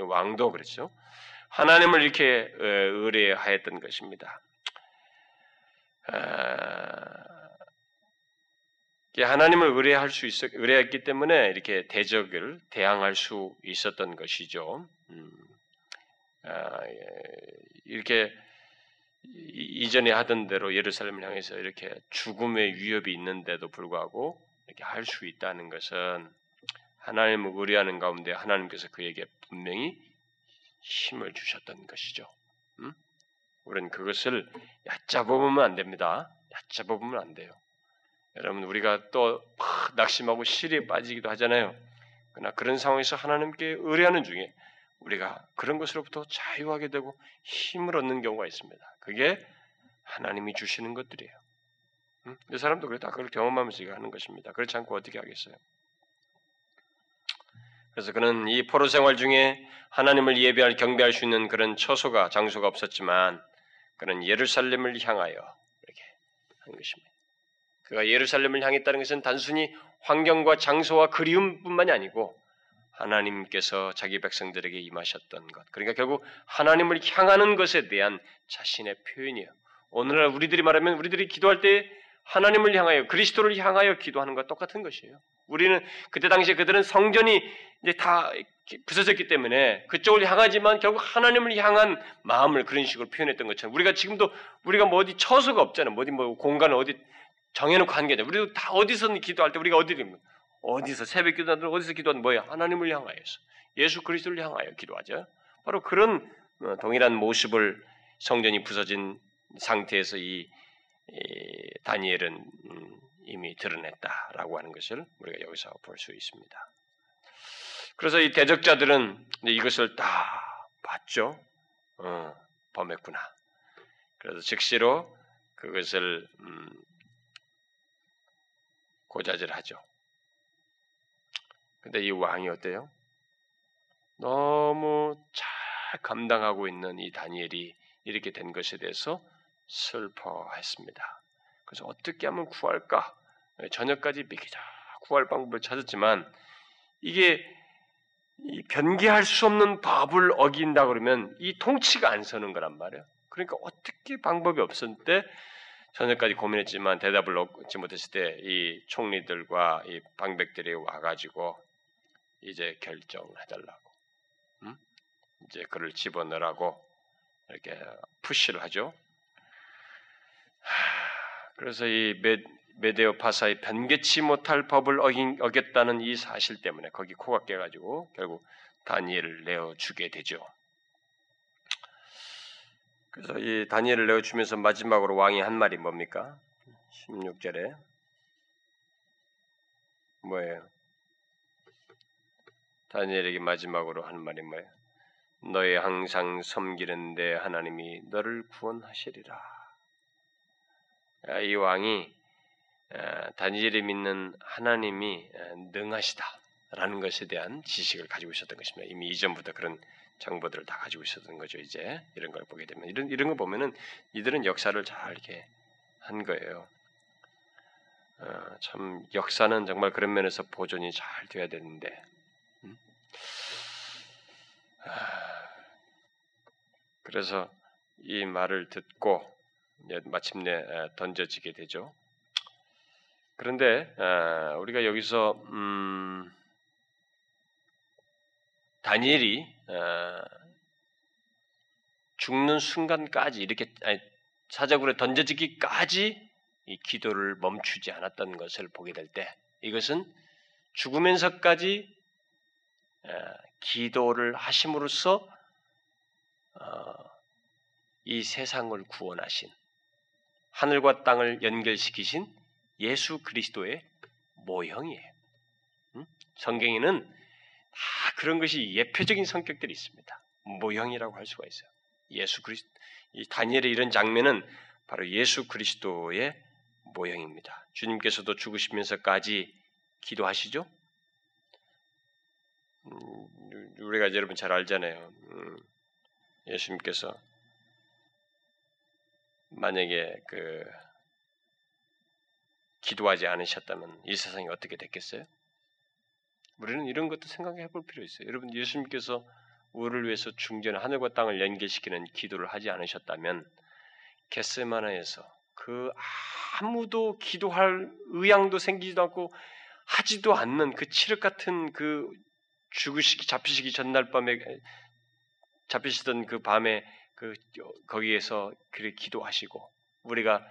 왕도 그렇죠. 하나님을 이렇게 어, 의뢰하였던 것입니다. 아, 하나님을 의뢰할 수 있었, 의뢰했기 때문에 이렇게 대적을 대항할 수 있었던 것이죠. 음, 아, 예, 이렇게 이전에 하던 대로 예루살렘을 향해서 이렇게 죽음의 위협이 있는데도 불구하고 이렇게 할 수 있다는 것은 하나님을 의뢰하는 가운데 하나님께서 그에게 분명히 힘을 주셨던 것이죠. 음? 우리는 그것을 얕잡아보면 안 됩니다. 얕잡아보면 안 돼요. 여러분 우리가 또 낙심하고 실에 빠지기도 하잖아요. 그러나 그런 상황에서 하나님께 의뢰하는 중에 우리가 그런 것으로부터 자유하게 되고 힘을 얻는 경우가 있습니다. 그게 하나님이 주시는 것들이에요. 음? 이 사람도 그래 다 그걸 경험하면서 하는 것입니다. 그렇지 않고 어떻게 하겠어요? 그래서 그는 이 포로 생활 중에 하나님을 예배할 경배할 수 있는 그런 처소가 장소가 없었지만 그는 예루살렘을 향하여 이렇게 한 것입니다. 그가 예루살렘을 향했다는 것은 단순히 환경과 장소와 그리움뿐만이 아니고 하나님께서 자기 백성들에게 임하셨던 것. 그러니까 결국 하나님을 향하는 것에 대한 자신의 표현이에요. 오늘날 우리들이 말하면 우리들이 기도할 때 하나님을 향하여 그리스도를 향하여 기도하는 것 똑같은 것이에요. 우리는 그때 당시에 그들은 성전이 이제 다 부서졌기 때문에 그쪽을 향하지만 결국 하나님을 향한 마음을 그런 식으로 표현했던 것처럼 우리가 지금도 우리가 뭐 어디 처소가 없잖아요. 뭐 어디 뭐 공간을 어디 정해놓고 하는 게 아니라 우리도 다 어디서 기도할 때 우리가 어디 어디서 새벽 기도하든 어디서 기도하든 뭐야 하나님을 향하여서 예수 그리스도를 향하여 기도하죠. 바로 그런 어, 동일한 모습을 성전이 부서진 상태에서 이, 이 다니엘은 음, 이미 드러냈다라고 하는 것을 우리가 여기서 볼 수 있습니다. 그래서 이 대적자들은 이것을 다 봤죠. 어, 범했구나. 그래서 즉시로 그것을 음, 고자질하죠. 근데 이 왕이 어때요? 너무 잘 감당하고 있는 이 다니엘이 이렇게 된 것에 대해서 슬퍼했습니다. 그래서 어떻게 하면 구할까? 저녁까지 미기자 구할 방법을 찾았지만 이게 변개할 수 없는 법을 어긴다 그러면 이 통치가 안 서는 거란 말이에요. 그러니까 어떻게 방법이 없을 때 저녁까지 고민했지만 대답을 얻지 못했을 때 이 총리들과 이 방백들이 와가지고 이제 결정을 해달라고. 음? 이제 그를 집어넣으라고 이렇게 푸시를 하죠. 그래서 이 메 데오 파사의 변개치 못할 법을 어긴, 어겼다는 이 사실 때문에 거기 코가 깨가지고 결국 다니엘을 내어 주게 되죠. 그래서 이 다니엘을 내어 주면서 마지막으로 왕이 한 말이 뭡니까? 16절에 뭐예요? 다니엘에게 마지막으로 한 말이 뭐예요? 너의 항상 섬기는 데 하나님이 너를 구원하시리라. 아, 이 왕이 아, 다니엘이 믿는 하나님이 아, 능하시다라는 것에 대한 지식을 가지고 있었던 것입니다. 이미 이전부터 그런 정보들을 다 가지고 있었던 거죠. 이제 이런 걸 보게 되면 이런 이런 거 보면은 이들은 역사를 잘 이렇게 한 거예요. 어, 참 역사는 정말 그런 면에서 보존이 잘 돼야 되는데 음? 그래서 이 말을 듣고 마침내 던져지게 되죠. 그런데 우리가 여기서 음, 다니엘이 죽는 순간까지 이렇게 사자굴에 던져지기까지 이 기도를 멈추지 않았던 것을 보게 될 때 이것은 죽으면서까지 기도를 하심으로써 어, 이 세상을 구원하신 하늘과 땅을 연결시키신 예수 그리스도의 모형이에요. 성경에는 다 그런 것이 예표적인 성격들이 있습니다. 모형이라고 할 수가 있어요. 예수 그리스도 이 다니엘의 이런 장면은 바로 예수 그리스도의 모형입니다. 주님께서도 죽으시면서까지 기도하시죠. 음, 우리가 여러분 잘 알잖아요. 음, 예수님께서 만약에 그 기도하지 않으셨다면 이 세상이 어떻게 됐겠어요? 우리는 이런 것도 생각해 볼 필요 있어요. 여러분 예수님께서 우리를 위해서 중전 하늘과 땅을 연결시키는 기도를 하지 않으셨다면 겟세마나에서 그 아무도 기도할 의향도 생기지도 않고 하지도 않는 그 칠흑 같은 그 죽으시기 잡히시기 전날 밤에 잡히시던 그 밤에 그 거기에서 그렇게 기도하시고 우리가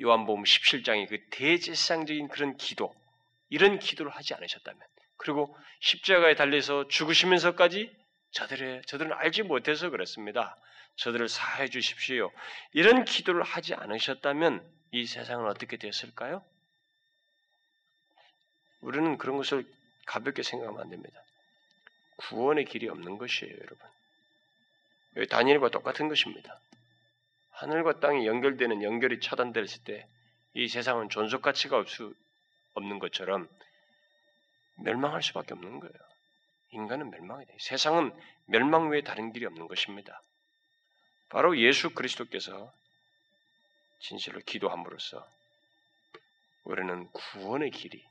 요한복음 17장의 그 대제사장적인 그런 기도 이런 기도를 하지 않으셨다면 그리고 십자가에 달려서 죽으시면서까지 저들의 저들은 알지 못해서 그렇습니다. 저들을 사해 주십시오. 이런 기도를 하지 않으셨다면 이 세상은 어떻게 됐을까요? 우리는 그런 것을 가볍게 생각하면 안 됩니다. 구원의 길이 없는 것이에요, 여러분. 다니엘과 똑같은 것입니다. 하늘과 땅이 연결되는 연결이 차단됐을 때 이 세상은 존속 가치가 없 수, 없는 것처럼 멸망할 수밖에 없는 거예요. 인간은 멸망이 돼. 세상은 멸망 외에 다른 길이 없는 것입니다. 바로 예수 그리스도께서 진실로 기도함으로써 우리는 구원의 길이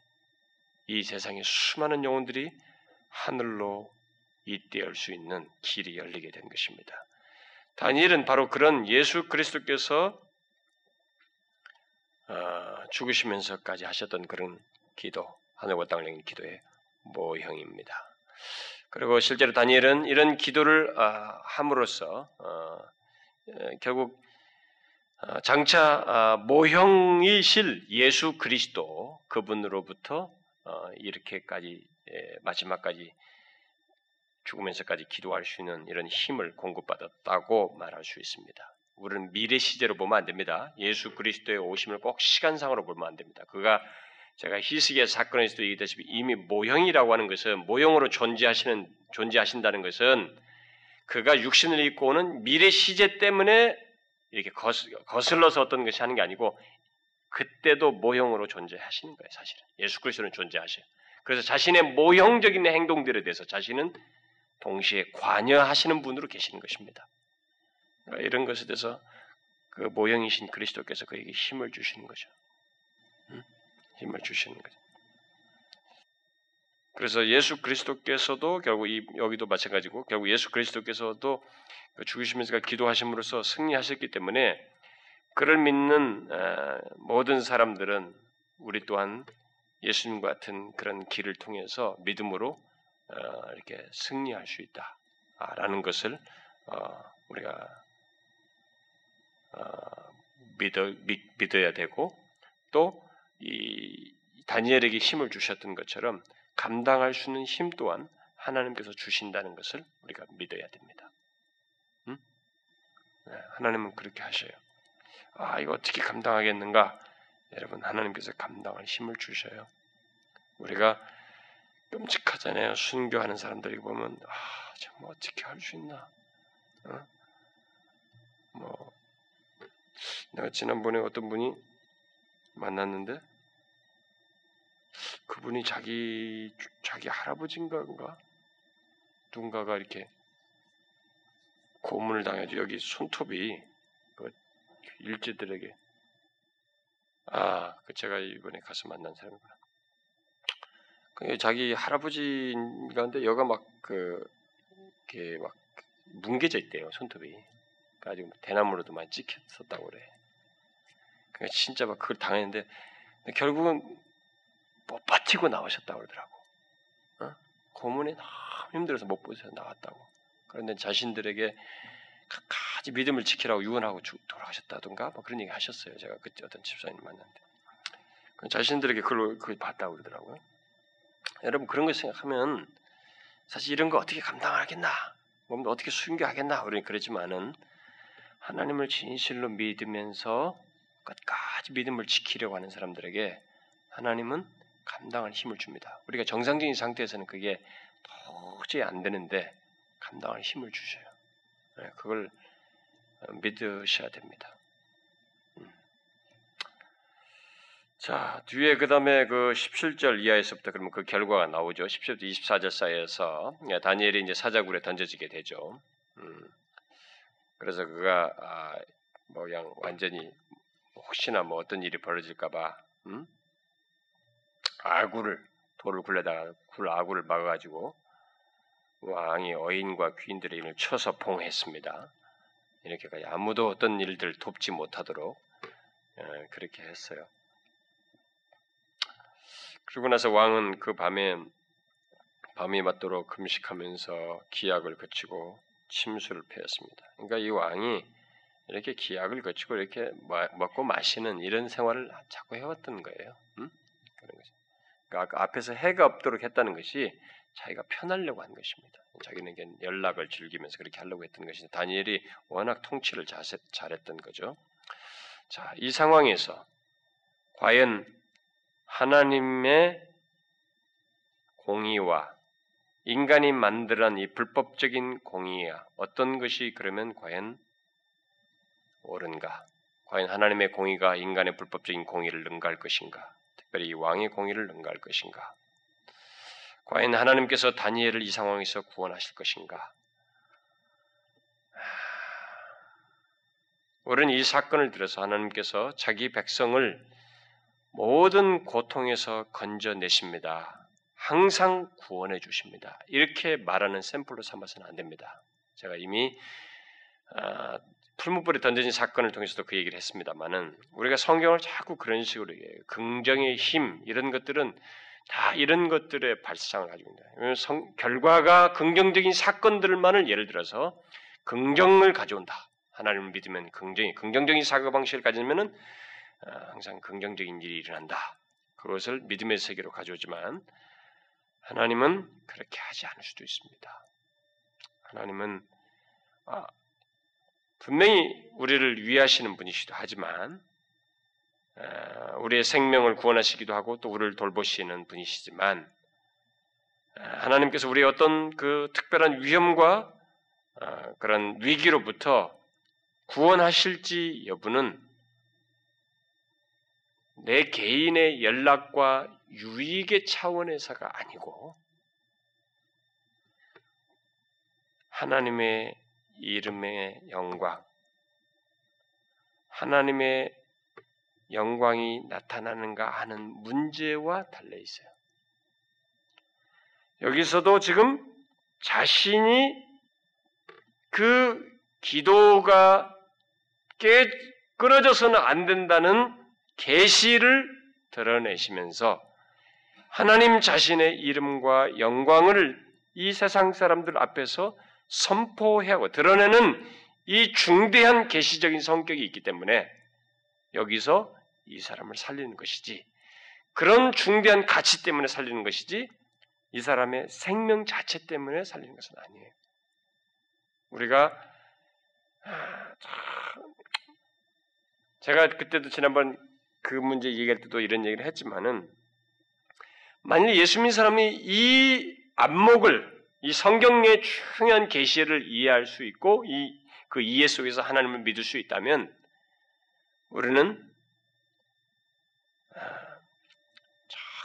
이 세상의 수많은 영혼들이 하늘로 잇대할 수 있는 길이 열리게 된 것입니다. 다니엘은 바로 그런 예수 그리스도께서 어, 죽으시면서까지 하셨던 그런 기도, 하늘과 땅을 향한 기도의 모형입니다. 그리고 실제로 다니엘은 이런 기도를 어, 함으로써 어, 결국 장차 모형이실 예수 그리스도 그분으로부터 이렇게까지 예, 마지막까지 죽으면서까지 기도할 수 있는 이런 힘을 공급받았다고 말할 수 있습니다. 우리는 미래 시제로 보면 안 됩니다. 예수 그리스도의 오심을 꼭 시간상으로 보면 안 됩니다. 그가 제가 히스기야 사건에서도 얘기했다시피 이미 모형이라고 하는 것은 모형으로 존재하시는 존재하신다는 것은 그가 육신을 입고 오는 미래 시제 때문에 이렇게 거슬러서 어떤 것이 하는 게 아니고 그때도 모형으로 존재하시는 거예요, 사실은. 예수 그리스도는 존재하셔요. 그래서 자신의 모형적인 행동들에 대해서 자신은 동시에 관여하시는 분으로 계시는 것입니다. 그러니까 이런 것에 대해서 그 모형이신 그리스도께서 그에게 힘을 주시는 거죠. 힘을 주시는 거죠. 그래서 예수 그리스도께서도 결국 이, 여기도 마찬가지고 결국 예수 그리스도께서도 그 죽으시면서 기도하심으로써 승리하셨기 때문에 그를 믿는 모든 사람들은 우리 또한 예수님 같은 그런 길을 통해서 믿음으로 어, 이렇게 승리할 수 있다. 라는 것을 어, 우리가 어, 믿어, 믿, 어야 되고 또 이 다니엘에게 힘을 주셨던 것처럼 감당할 수 있는 힘 또한 하나님께서 주신다는 것을 우리가 믿어야 됩니다. 음? 네, 하나님은 그렇게 하셔요. 아 이거 어떻게 감당하겠는가? 여러분 하나님께서 감당할 힘을 주셔요. 우리가 끔찍하잖아요. 순교하는 사람들이 보면 아 정말 어떻게 할 수 있나? 어? 뭐 내가 지난번에 어떤 분이 만났는데 그분이 자기 자기 할아버지인가 누군가가 이렇게 고문을 당해서 여기 손톱이 그 일제들에게 아, 그 제가 이번에 가서 만난 사람이구나. 그 자기 할아버지인가인데 여가 막 그 이렇게 막 뭉개져 있대요 손톱이. 가지고 대나무로도 많이 찍혔었다고 그래. 그러니까 진짜 막 그걸 당했는데 결국은 못 버티고 나오셨다고 그러더라고. 어? 고문에 너무 힘들어서 못 버텨서 나왔다고. 그런데 자신들에게 끝까지 믿음을 지키라고 유언하고 돌아가셨다던가 뭐 그런 얘기 하셨어요. 제가 그때 어떤 집사님 만났는데 자신들에게 그걸 그걸 봤다고 그러더라고요. 여러분 그런 걸 생각하면 사실 이런 거 어떻게 감당하겠나? 몸도 어떻게 순교하겠나? 우리는 그러지만은 하나님을 진실로 믿으면서 끝까지 믿음을 지키려고 하는 사람들에게 하나님은 감당할 힘을 줍니다. 우리가 정상적인 상태에서는 그게 도저히 안 되는데 감당할 힘을 주셔요. 네, 그걸 믿으셔야 됩니다. 음. 자, 뒤에 그 다음에 그 17절 이하에서부터 그러면 그 결과가 나오죠. 17절 24절 사이에서 예, 다니엘이 이제 사자굴에 던져지게 되죠. 음. 그래서 그가 아, 뭐양 완전히 혹시나 뭐 어떤 일이 벌어질까봐 음? 아구를 돌을 굴려다가 굴 아구를 막아가지고 왕이 어인과 귀인들의 이름을 쳐서 봉했습니다. 이렇게까지 아무도 어떤 일들 돕지 못하도록 예, 그렇게 했어요. 그러고 나서 왕은 그 밤에 밤이 맞도록 금식하면서 기약을 거치고 침수를 피웠습니다. 그러니까 이 왕이 이렇게 기약을 거치고 이렇게 먹고 마시는 이런 생활을 자꾸 해왔던 거예요. 음? 그런 것이. 그러니까 앞에서 해가 없도록 했다는 것이 자기가 편하려고 한 것입니다. 자기는 연락을 즐기면서 그렇게 하려고 했던 것이 다니엘이 워낙 통치를 잘했던 거죠. 자, 이 상황에서 과연 하나님의 공의와 인간이 만들어낸 이 불법적인 공의야 어떤 것이 그러면 과연 옳은가? 과연 하나님의 공의가 인간의 불법적인 공의를 능가할 것인가? 특별히 왕의 공의를 능가할 것인가? 과연 하나님께서 다니엘을 이 상황에서 구원하실 것인가? 우리는 이 사건을 들어서 하나님께서 자기 백성을 모든 고통에서 건져내십니다. 항상 구원해 주십니다. 이렇게 말하는 샘플로 삼아서는 안 됩니다. 제가 이미 어, 풀무불에 던져진 사건을 통해서도 그 얘기를 했습니다만은 우리가 성경을 자꾸 그런 식으로 얘기해요. 긍정의 힘 이런 것들은 다 이런 것들의 발상을 가지고 있다. 성, 결과가 긍정적인 사건들만을 예를 들어서 긍정을 가져온다. 하나님을 믿으면 긍정이 긍정적인 사고 방식을 가지면은 어, 항상 긍정적인 일이 일어난다. 그것을 믿음의 세계로 가져오지만 하나님은 그렇게 하지 않을 수도 있습니다. 하나님은 아, 분명히 우리를 위하시는 분이시도 하지만 아, 우리의 생명을 구원하시기도 하고 또 우리를 돌보시는 분이시지만 아, 하나님께서 우리의 어떤 그 특별한 위험과 아, 그런 위기로부터 구원하실지 여부는 내 개인의 연락과 유익의 차원에서가 아니고 하나님의 이름의 영광, 하나님의 영광이 나타나는가 하는 문제와 달려 있어요. 여기서도 지금 자신이 그 기도가 깨 끊어져서는 안 된다는 계시를 드러내시면서 하나님 자신의 이름과 영광을 이 세상 사람들 앞에서 선포해야 하고 드러내는 이 중대한 계시적인 성격이 있기 때문에 여기서 이 사람을 살리는 것이지 그런 중대한 가치 때문에 살리는 것이지 이 사람의 생명 자체 때문에 살리는 것은 아니에요. 우리가 아, 제가 그때도 지난번 그 문제 얘기할 때도 이런 얘기를 했지만은 만일 예수 믿는 사람이 이 안목을 이 성경의 중요한 계시를 이해할 수 있고 이 그 이해 속에서 하나님을 믿을 수 있다면 우리는 아,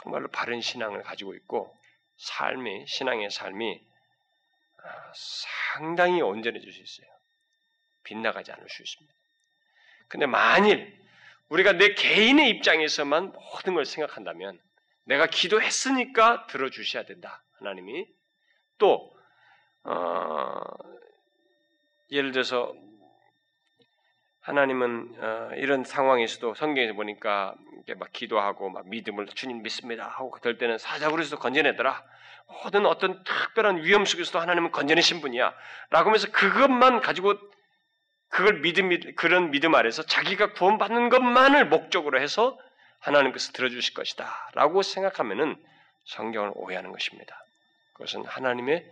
정말로 바른 신앙을 가지고 있고 삶이 신앙의 삶이 아, 상당히 온전해질 수 있어요. 빗나가지 않을 수 있습니다. 근데 만일 우리가 내 개인의 입장에서만 모든 걸 생각한다면 내가 기도했으니까 들어주셔야 된다. 하나님이 또 어, 예를 들어서 하나님은 어, 이런 상황에서도 성경에서 보니까 막 기도하고 막 믿음을 주님 믿습니다 하고 그럴 때는 사자굴에서 건져내더라. 모든 어떤 특별한 위험 속에서도 하나님은 건져내신 분이야. 라고 하면서 그것만 가지고 그걸 믿음, 그런 믿음 아래서 자기가 구원받는 것만을 목적으로 해서 하나님께서 들어주실 것이다. 라고 생각하면은 성경을 오해하는 것입니다. 그것은 하나님의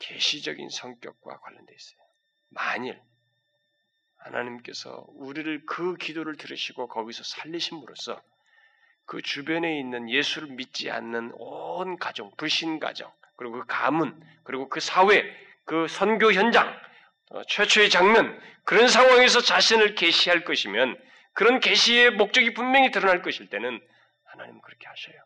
계시적인 성격과 관련되어 있어요. 만일 하나님께서 우리를 그 기도를 들으시고 거기서 살리심으로써 그 주변에 있는 예수를 믿지 않는 온 가정, 불신 가정, 그리고 그 가문, 그리고 그 사회, 그 선교 현장, 어, 최초의 장면, 그런 상황에서 자신을 계시할 것이면 그런 계시의 목적이 분명히 드러날 것일 때는 하나님은 그렇게 하셔요.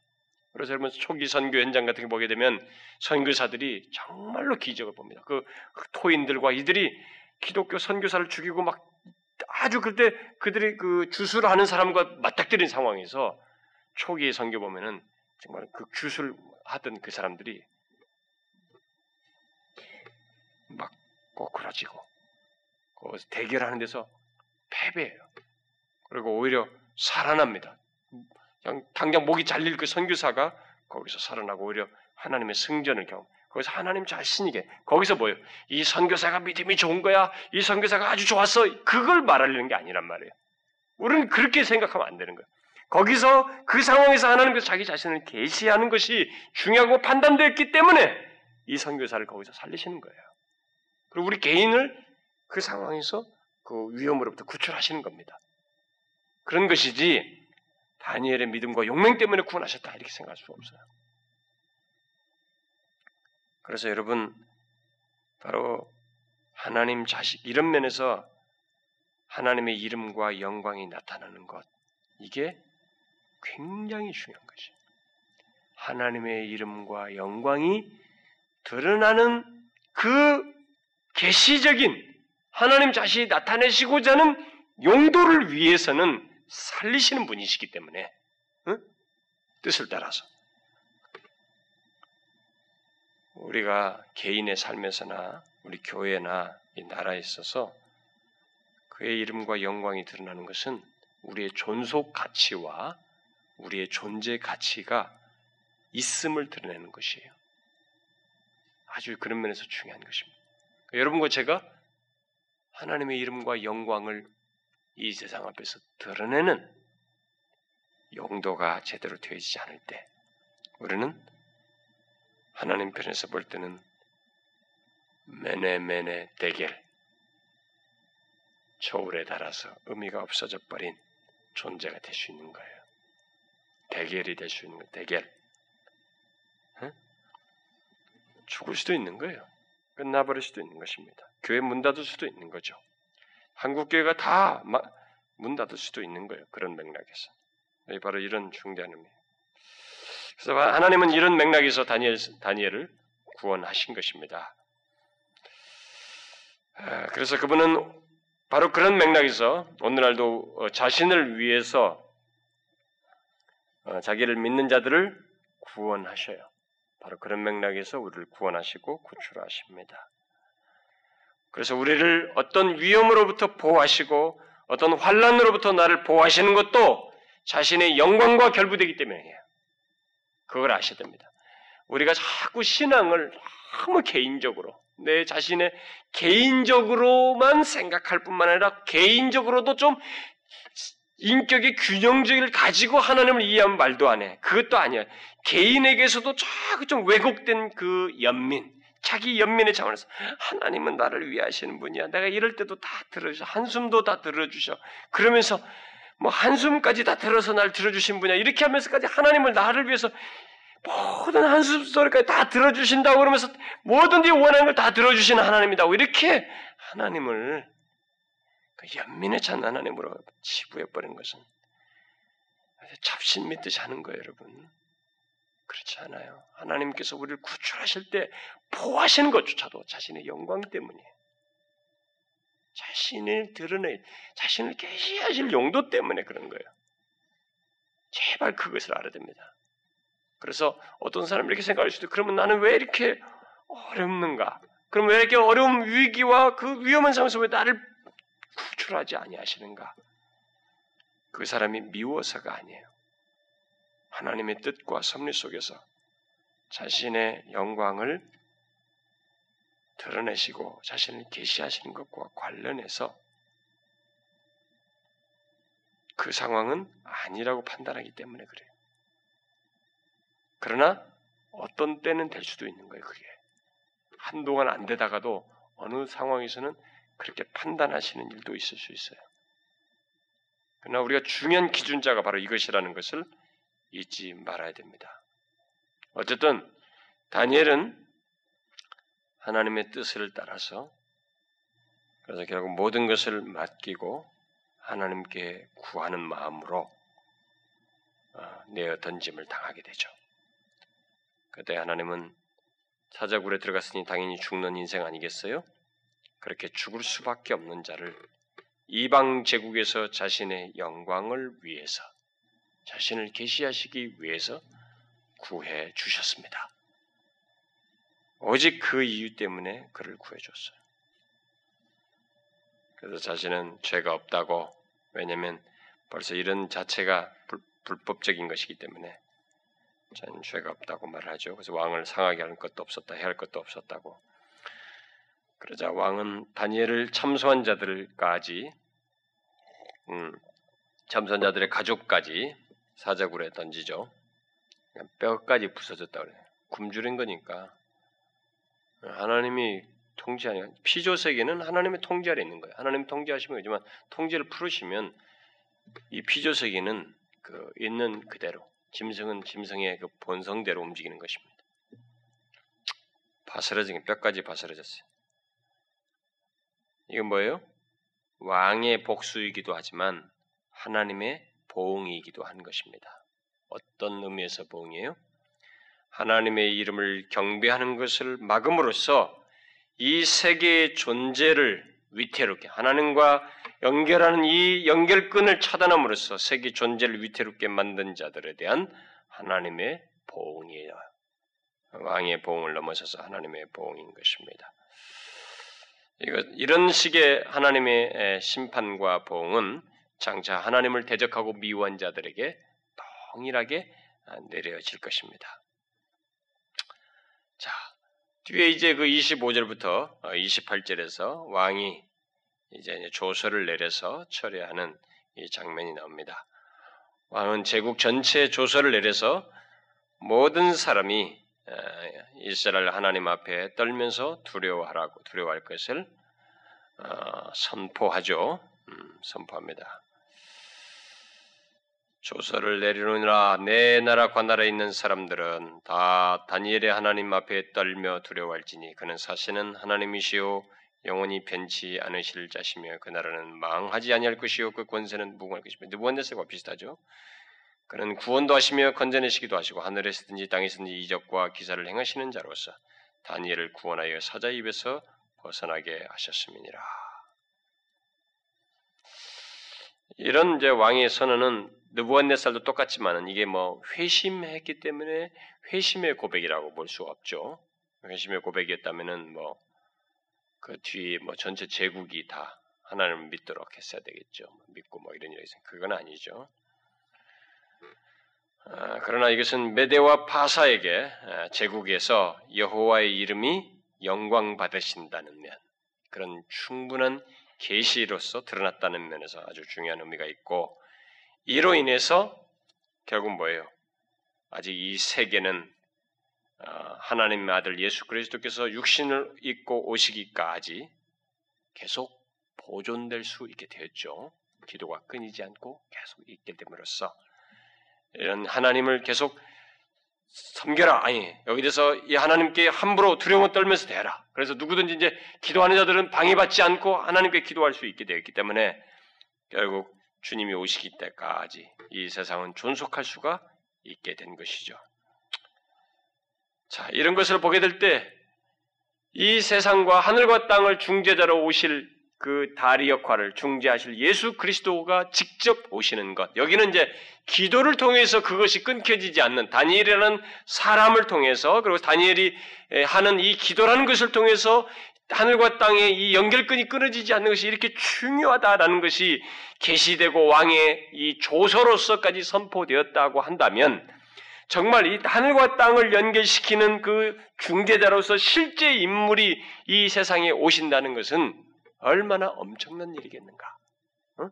그래서 여러분 초기 선교 현장 같은 거 보게 되면 선교사들이 정말로 기적을 봅니다. 그 토인들과 이들이 기독교 선교사를 죽이고 막 아주 그때 그들이 그 주술을 하는 사람과 맞닥뜨린 상황에서 초기의 선교 보면은 정말 그 주술 하던 그 사람들이 막 꼬꾸라지고 거기서 대결하는 데서 패배해요. 그리고 오히려 살아납니다. 당장 목이 잘릴 그 선교사가 거기서 살아나고 오히려 하나님의 승전을 경험. 거기서 하나님 자신이게 거기서 뭐예요? 이 선교사가 믿음이 좋은 거야. 이 선교사가 아주 좋았어. 그걸 말하려는 게 아니란 말이에요. 우리는 그렇게 생각하면 안 되는 거예요. 거기서 그 상황에서 하나님께서 자기 자신을 계시하는 것이 중요하고 판단되었기 때문에 이 선교사를 거기서 살리시는 거예요. 그리고 우리 개인을 그 상황에서 그 위험으로부터 구출하시는 겁니다. 그런 것이지 다니엘의 믿음과 용맹 때문에 구원하셨다 이렇게 생각할 수 없어요. 그래서 여러분 바로 하나님 자식 이런 면에서 하나님의 이름과 영광이 나타나는 것 이게 굉장히 중요한 것이에요. 하나님의 이름과 영광이 드러나는 그 계시적인 하나님 자신이 나타내시고자 하는 용도를 위해서는 살리시는 분이시기 때문에 응? 뜻을 따라서 우리가 개인의 삶에서나 우리 교회나 이 나라에 있어서 그의 이름과 영광이 드러나는 것은 우리의 존속 가치와 우리의 존재 가치가 있음을 드러내는 것이에요. 아주 그런 면에서 중요한 것입니다. 여러분과 제가 하나님의 이름과 영광을 이 세상 앞에서 드러내는 용도가 제대로 되어지지 않을 때 우리는 하나님 편에서 볼 때는 메네메네 대결 저울에 달아서 의미가 없어져 버린 존재가 될 수 있는 거예요. 대결이 될 수 있는 거예요. 대결. 응? 죽을 수도 있는 거예요. 끝나버릴 수도 있는 것입니다. 교회 문 닫을 수도 있는 거죠. 한국 교회가 다 문 닫을 수도 있는 거예요. 그런 맥락에서. 바로 이런 중대한 의미. 그래서 하나님은 이런 맥락에서 다니엘, 다니엘을 구원하신 것입니다. 아, 그래서 그분은 바로 그런 맥락에서 오늘날도 어, 자신을 위해서 어, 자기를 믿는 자들을 구원하셔요. 바로 그런 맥락에서 우리를 구원하시고 구출하십니다. 그래서 우리를 어떤 위험으로부터 보호하시고 어떤 환란으로부터 나를 보호하시는 것도 자신의 영광과 결부되기 때문이에요. 그걸 아셔야 됩니다. 우리가 자꾸 신앙을 너무 개인적으로 내 자신의 개인적으로만 생각할 뿐만 아니라 개인적으로도 좀 인격의 균형적을 가지고 하나님을 이해하면 말도 안 해. 그것도 아니야. 개인에게서도 자꾸 좀 왜곡된 그 연민, 자기 연민의 차원에서 하나님은 나를 위하시는 분이야. 내가 이럴 때도 다 들어주셔. 한숨도 다 들어주셔. 그러면서 뭐 한숨까지 다 들어서 날 들어주신 분이야. 이렇게 하면서까지 하나님을 나를 위해서 모든 한숨 소리까지 다 들어주신다고 그러면서 뭐든지 원하는 걸 다 들어주시는 하나님이다. 이렇게 하나님을 그 연민에 찬 하나님으로 치부해버린 것은 잡신 믿듯이 하는 거예요, 여러분. 그렇지 않아요. 하나님께서 우리를 구출하실 때 보호하시는 것조차도 자신의 영광 때문이에요. 자신을 드러내, 자신을 계시하실 용도 때문에 그런 거예요. 제발 그것을 알아야 됩니다. 그래서 어떤 사람이 이렇게 생각할 수도 그러면 나는 왜 이렇게 어렵는가? 그럼 왜 이렇게 어려운 위기와 그 위험한 상황에서 왜 나를 구출하지 아니하시는가? 그 사람이 미워서가 아니에요. 하나님의 뜻과 섭리 속에서 자신의 영광을 드러내시고 자신을 계시하시는 것과 관련해서 그 상황은 아니라고 판단하기 때문에 그래요. 그러나 어떤 때는 될 수도 있는 거예요, 그게. 한동안 안 되다가도 어느 상황에서는 그렇게 판단하시는 일도 있을 수 있어요. 그러나 우리가 중요한 기준자가 바로 이것이라는 것을 잊지 말아야 됩니다. 어쨌든 다니엘은 하나님의 뜻을 따라서 그래서 결국 모든 것을 맡기고 하나님께 구하는 마음으로 어, 내어 던짐을 당하게 되죠. 그때 하나님은 사자굴에 들어갔으니 당연히 죽는 인생 아니겠어요? 그렇게 죽을 수밖에 없는 자를 이방 제국에서 자신의 영광을 위해서 자신을 계시하시기 위해서 구해 주셨습니다. 오직 그 이유 때문에 그를 구해 줬어요. 그래서 자신은 죄가 없다고 왜냐하면 벌써 이런 자체가 불, 불법적인 것이기 때문에 자는 죄가 없다고 말하죠. 그래서 왕을 상하게 할 것도 없었다, 해할 것도 없었다고. 그러자 왕은 다니엘을 참소한 자들까지, 음, 참소한 자들의 가족까지 사자굴에 던지죠. 뼈까지 부서졌다 그래요. 굶주린 거니까 하나님이 통제하는 피조 세계는 하나님의 통제 아래 있는 거예요. 하나님 통제하시면 되지만 통제를 풀으시면 이 피조 세계는 그 있는 그대로 짐승은 짐승의 그 본성대로 움직이는 것입니다. 바스러진 뼈까지 바스러졌어요. 이건 뭐예요? 왕의 복수이기도 하지만 하나님의 보응이기도 한 것입니다. 어떤 의미에서 보응이에요? 하나님의 이름을 경배하는 것을 막음으로써 이 세계의 존재를 위태롭게 하나님과 연결하는 이 연결끈을 차단함으로써 세계 존재를 위태롭게 만든 자들에 대한 하나님의 보응이에요. 왕의 보응을 넘어서서 하나님의 보응인 것입니다. 이거, 이런 식의 하나님의 심판과 보응은 장차 하나님을 대적하고 미워한 자들에게 동일하게 내려질 것입니다. 자, 뒤에 이제 그 25절부터 28절에서 어, 왕이 이제 조서를 내려서 처리하는 이 장면이 나옵니다. 왕은 제국 전체 조서를 내려서 모든 사람이 어, 이스라엘 하나님 앞에 떨면서 두려워하라고 두려워할 것을 어, 선포하죠. 음, 선포합니다. 조서를 내리노니라 내 나라 관나라에 있는 사람들은 다 다니엘의 하나님 앞에 떨며 두려워할지니 그는 사실은 하나님이시요 영원히 변치 않으실 자시며 그 나라는 망하지 아니할 것이요 그 권세는 무궁할 것이며 느부갓네살과 비슷하죠. 그는 구원도 하시며 건져내시기도 하시고 하늘에서든지 땅에서든지 이적과 기사를 행하시는 자로서 다니엘을 구원하여 사자 입에서 벗어나게 하셨음이니라. 이런 이제 왕의 선언은 느부갓네살도 똑같지만은 이게 뭐 회심했기 때문에 회심의 고백이라고 볼 수 없죠. 회심의 고백이었다면은 뭐 그 뒤에 뭐 전체 제국이 다 하나님을 믿도록 했어야 되겠죠. 뭐 믿고 뭐 이런 일이 있으면 그건 아니죠. 아, 그러나 이것은 메데와 파사에게 아, 제국에서 여호와의 이름이 영광 받으신다는 면, 그런 충분한 계시로서 드러났다는 면에서 아주 중요한 의미가 있고 이로 인해서 결국 뭐예요? 아직 이 세계는 아, 하나님의 아들 예수 그리스도께서 육신을 입고 오시기까지 계속 보존될 수 있게 되었죠. 기도가 끊이지 않고 계속 있게 됨으로써 이런 하나님을 계속 섬겨라. 아니, 여기에서 이 하나님께 함부로 두려움 떨면서 대라. 그래서 누구든지 이제 기도하는 자들은 방해받지 않고 하나님께 기도할 수 있게 되었기 때문에 결국 주님이 오시기 때까지 이 세상은 존속할 수가 있게 된 것이죠. 자, 이런 것을 보게 될 때 이 세상과 하늘과 땅을 중재자로 오실 그 다리 역할을 중재하실 예수 그리스도가 직접 오시는 것. 여기는 이제 기도를 통해서 그것이 끊겨지지 않는 다니엘이라는 사람을 통해서 그리고 다니엘이 하는 이 기도라는 것을 통해서 하늘과 땅의 이 연결끈이 끊어지지 않는 것이 이렇게 중요하다라는 것이 계시되고 왕의 이 조서로서까지 선포되었다고 한다면 정말 이 하늘과 땅을 연결시키는 그 중재자로서 실제 인물이 이 세상에 오신다는 것은 얼마나 엄청난 일이겠는가? 어?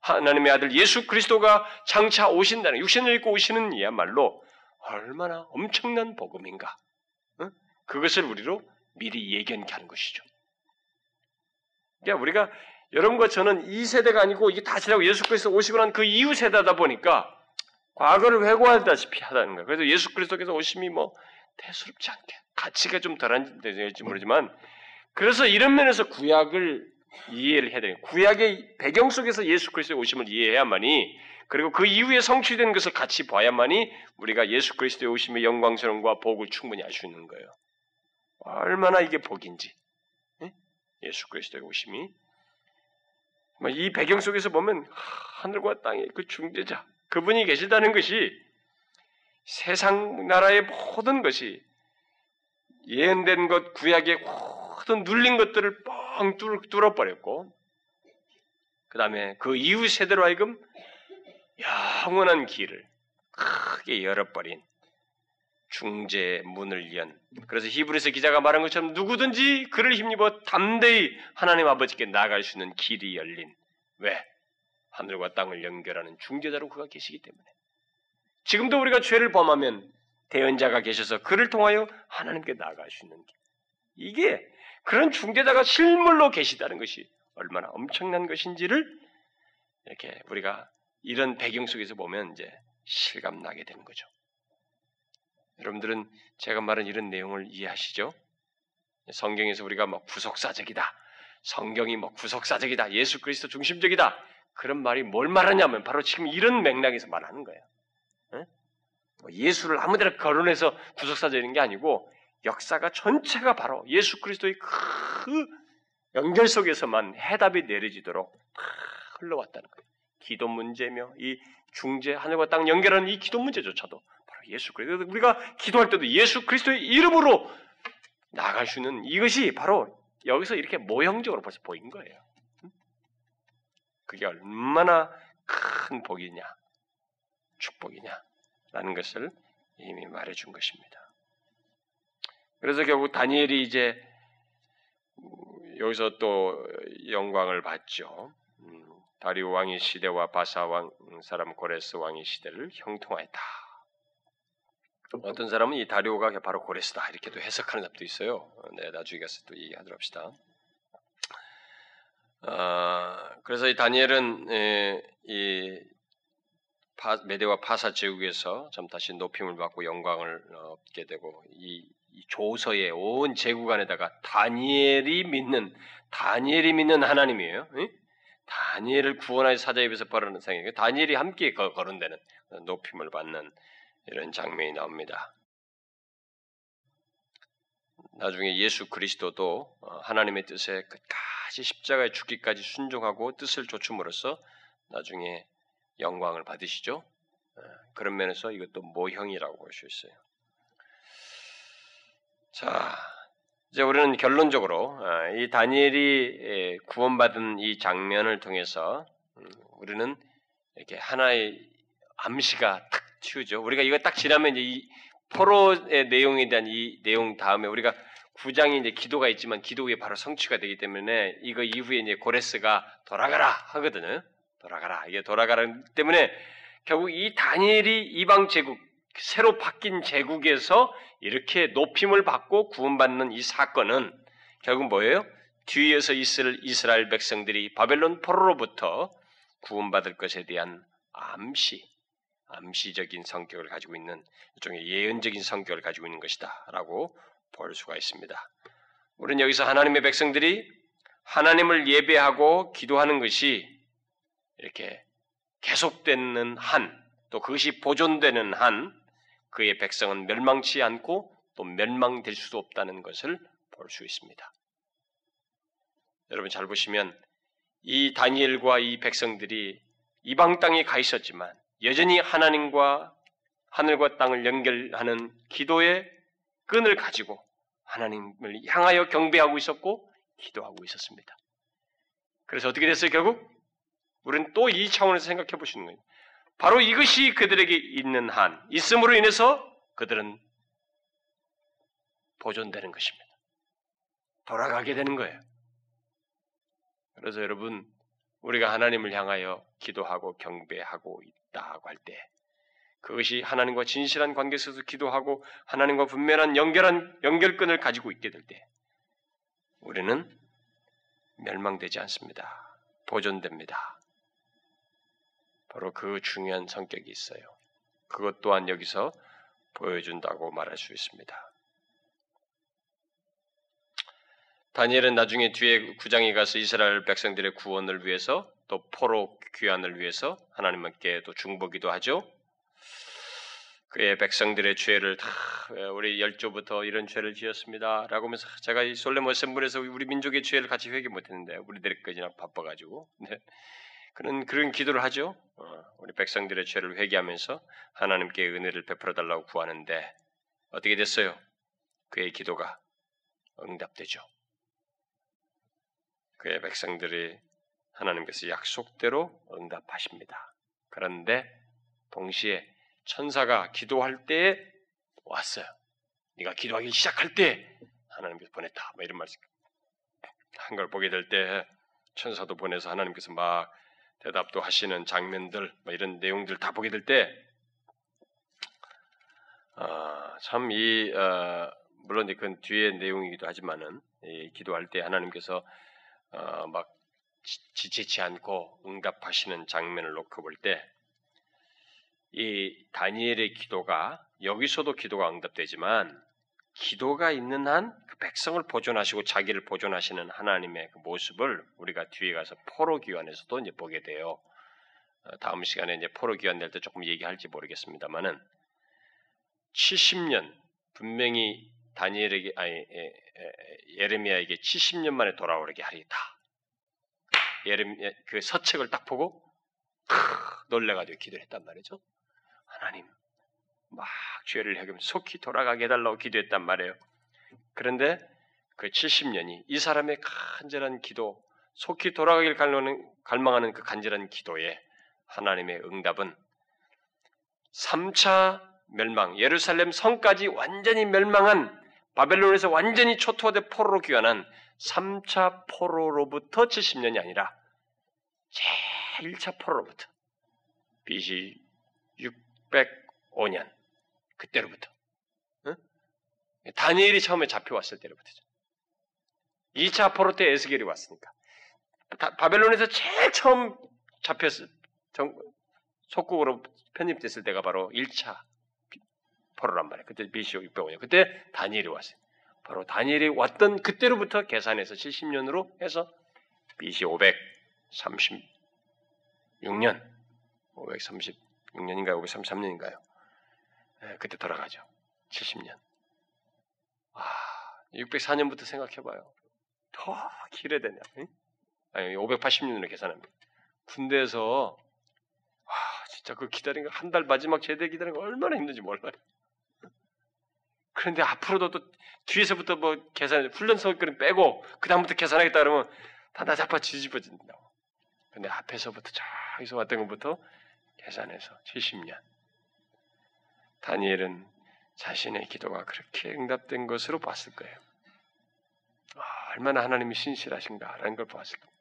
하나님의 아들 예수 그리스도가 장차 오신다는 육신을 입고 오시는 이야말로 얼마나 엄청난 복음인가? 어? 그것을 우리로 미리 예견케 하는 것이죠. 그러니까 우리가 여러분과 저는 이 세대가 아니고 이게 다 지나고 예수 그리스도 오시고 난 그 이후 세대다 보니까 과거를 회고하다시피 하다는 거예요. 그래서 예수 그리스도께서 오심이 뭐 대수롭지 않게 가치가 좀 덜한지 될지 모르지만 그래서 이런 면에서 구약을 이해를 해야 돼요. 구약의 배경 속에서 예수 그리스도의 오심을 이해해야만이 그리고 그 이후에 성취된 것을 같이 봐야만이 우리가 예수 그리스도의 오심의 영광스러움과 복을 충분히 알 수 있는 거예요. 얼마나 이게 복인지. 예수 그리스도의 오심이 뭐이 배경 속에서 보면 하늘과 땅의 그 중재자 그분이 계시다는 것이 세상 나라의 모든 것이 예언된 것 구약의 모든 눌린 것들을 뻥 뚫어버렸고, 그 다음에 그 이후 세대로 하여금 영원한 길을 크게 열어버린 중재 문을 연. 그래서 히브리서 기자가 말한 것처럼 누구든지 그를 힘입어 담대히 하나님 아버지께 나아갈 수 있는 길이 열린. 왜? 하늘과 땅을 연결하는 중재자로 그가 계시기 때문에. 지금도 우리가 죄를 범하면 대언자가 계셔서 그를 통하여 하나님께 나아갈 수 있는 길. 이게 그런 중재자가 실물로 계시다는 것이 얼마나 엄청난 것인지를 이렇게 우리가 이런 배경 속에서 보면 이제 실감나게 되는 거죠. 여러분들은 제가 말한 이런 내용을 이해하시죠? 성경에서 우리가 뭐 구속사적이다. 성경이 뭐 구속사적이다. 예수 그리스도 중심적이다. 그런 말이 뭘 말하냐면 바로 지금 이런 맥락에서 말하는 거예요. 뭐 예수를 아무데나 거론해서 구속사적인 게 아니고 역사가 전체가 바로 예수 그리스도의 그 연결 속에서만 해답이 내려지도록 흘러왔다는 거예요. 기도 문제며 이 중재 하늘과 땅 연결하는 이 기도 문제조차도 예수 그리스도 우리가 기도할 때도 예수 그리스도의 이름으로 나갈 수 있는 이것이 바로 여기서 이렇게 모형적으로 벌써 보인 거예요. 그게 얼마나 큰 복이냐, 축복이냐라는 것을 이미 말해준 것입니다. 그래서 결국 다니엘이 이제 여기서 또 영광을 받죠. 음, 다리오 왕의 시대와 바사 왕 사람 고레스 왕의 시대를 형통하였다. 어떤 사람은 이 다리오가 바로 고레스다 이렇게도 해석하는 사람도 있어요. 네, 나중에 가서 또 얘기하도록 합시다. 어, 그래서 이 다니엘은 에, 이 파, 메대와 파사 제국에서 좀 다시 높임을 받고 영광을 얻게 되고 이 조서의 온 제국 안에다가 다니엘이 믿는 다니엘이 믿는 하나님이에요. 응? 다니엘을 구원하여 사자의 입에서 벌하는 상이에요. 다니엘이 함께 거론되는 높임을 받는 이런 장면이 나옵니다. 나중에 예수 그리스도도 어, 하나님의 뜻에 끝까지 십자가에 죽기까지 순종하고 뜻을 좇음으로써 나중에 영광을 받으시죠. 어, 그런 면에서 이것도 모형이라고 볼 수 있어요. 자, 이제 우리는 결론적으로 어, 이 다니엘이 구원받은 이 장면을 통해서 음, 우리는 이렇게 하나의 암시가 탁 치우죠. 우리가 이거 딱 지나면 이제 이 포로의 내용에 대한 이 내용 다음에 우리가 구장이 이제 기도가 있지만 기도 후에 바로 성취가 되기 때문에 이거 이후에 이제 고레스가 돌아가라 하거든요. 돌아가라. 이게 돌아가라 때문에 결국 이 다니엘이 이방 제국 새로 바뀐 제국에서 이렇게 높임을 받고 구원받는 이 사건은 결국 뭐예요? 뒤에서 있을 이스라엘 백성들이 바벨론 포로로부터 구원받을 것에 대한 암시, 암시적인 성격을 가지고 있는 일종의 예언적인 성격을 가지고 있는 것이다라고 볼 수가 있습니다. 우리는 여기서 하나님의 백성들이 하나님을 예배하고 기도하는 것이 이렇게 계속되는 한, 또 그것이 보존되는 한, 그의 백성은 멸망치 않고 또 멸망될 수도 없다는 것을 볼 수 있습니다. 여러분 잘 보시면 이 다니엘과 이 백성들이 이방 땅에 가 있었지만 여전히 하나님과 하늘과 땅을 연결하는 기도의 끈을 가지고 하나님을 향하여 경배하고 있었고 기도하고 있었습니다. 그래서 어떻게 됐어요, 결국? 우리는 또 이 차원에서 생각해 보시는 거예요. 바로 이것이 그들에게 있는 한, 있음으로 인해서 그들은 보존되는 것입니다. 돌아가게 되는 거예요. 그래서 여러분, 우리가 하나님을 향하여 기도하고 경배하고 있다고 할 때, 그것이 하나님과 진실한 관계에서 기도하고 하나님과 분명한 연결한 연결끈을 가지고 있게 될 때, 우리는 멸망되지 않습니다. 보존됩니다. 바로 그 중요한 성격이 있어요. 그것 또한 여기서 보여준다고 말할 수 있습니다. 다니엘은 나중에 뒤에 구장에 가서 이스라엘 백성들의 구원을 위해서 또 포로 귀환을 위해서 하나님께 또 중보기도 하죠. 그의 백성들의 죄를 다 우리 열조부터 이런 죄를 지었습니다라고 하면서 제가 이 솔레모 셈물에서 우리 민족의 죄를 같이 회개 못했는데 우리들까지나 바빠가지고 네. 그런 그런 기도를 하죠. 어, 우리 백성들의 죄를 회개하면서 하나님께 은혜를 베풀어 달라고 구하는데 어떻게 됐어요? 그의 기도가 응답되죠. 그의 백성들이 하나님께서 약속대로 응답하십니다. 그런데 동시에 천사가 기도할 때에 왔어요. 네가 기도하기 시작할 때 하나님께서 보냈다. 뭐 이런 말씀 한 걸 보게 될 때 천사도 보내서 하나님께서 막 대답도 하시는 장면들 뭐 이런 내용들 다 보게 될때 아, 참이 어, 물론 그 뒤에 내용이기도 하지만은 기도할 때 하나님께서 어, 막 지치지 않고 응답하시는 장면을 놓고 볼 때 이 다니엘의 기도가 여기서도 기도가 응답되지만 기도가 있는 한 그 백성을 보존하시고 자기를 보존하시는 하나님의 그 모습을 우리가 뒤에 가서 포로 기관에서도 이제 보게 돼요. 어, 다음 시간에 이제 포로 기관 될 때 조금 얘기할지 모르겠습니다만은 70년 분명히 다니엘에게 아니 예레미야에게 70년 만에 돌아오게 하리다. 예레미야 그 서책을 딱 보고 놀래가지고 기도를 했단 말이죠. 하나님 막 죄를 해결 속히 돌아가게 해달라고 기도했단 말이에요. 그런데 그 70년이 이 사람의 간절한 기도, 속히 돌아가길 갈망하는 그 간절한 기도에 하나님의 응답은 3차 멸망, 예루살렘 성까지 완전히 멸망한 바벨론에서 완전히 초토화돼 포로로 귀환한 3차 포로로부터 70년이 아니라 제 1차 포로로부터 BC 605년 그때로부터 응? 다니엘이 처음에 잡혀왔을 때로부터죠. 2차 포로 때 에스겔이 왔으니까 바벨론에서 제일 처음 잡혔을 속국으로 편입됐을 때가 바로 1차 포로란 말이에요. 그때 BC 605년. 그때 다니엘이 왔어요. 바로 다니엘이 왔던 그때로부터 계산해서 70년으로 해서 BC 536년, 536년인가요? 533년인가요? 네, 그때 돌아가죠. 70년. 와, 604년부터 생각해봐요. 더 길어야 되냐? 응? 아니, 580년으로 계산합니다. 군대에서 와, 진짜 그 기다린 거 한 달 마지막 제대 기다린 거 얼마나 힘든지 몰라요. 그런데 앞으로도 또 뒤에서부터 뭐 계산, 훈련 서기를 빼고, 그다음부터 계산하겠다 그러면 다 나잡아 뒤집어진다고. 근데 앞에서부터 저기서 왔던 것부터 계산해서 70년. 다니엘은 자신의 기도가 그렇게 응답된 것으로 봤을 거예요. 아, 얼마나 하나님이 신실하신가라는 걸 봤을 거예요.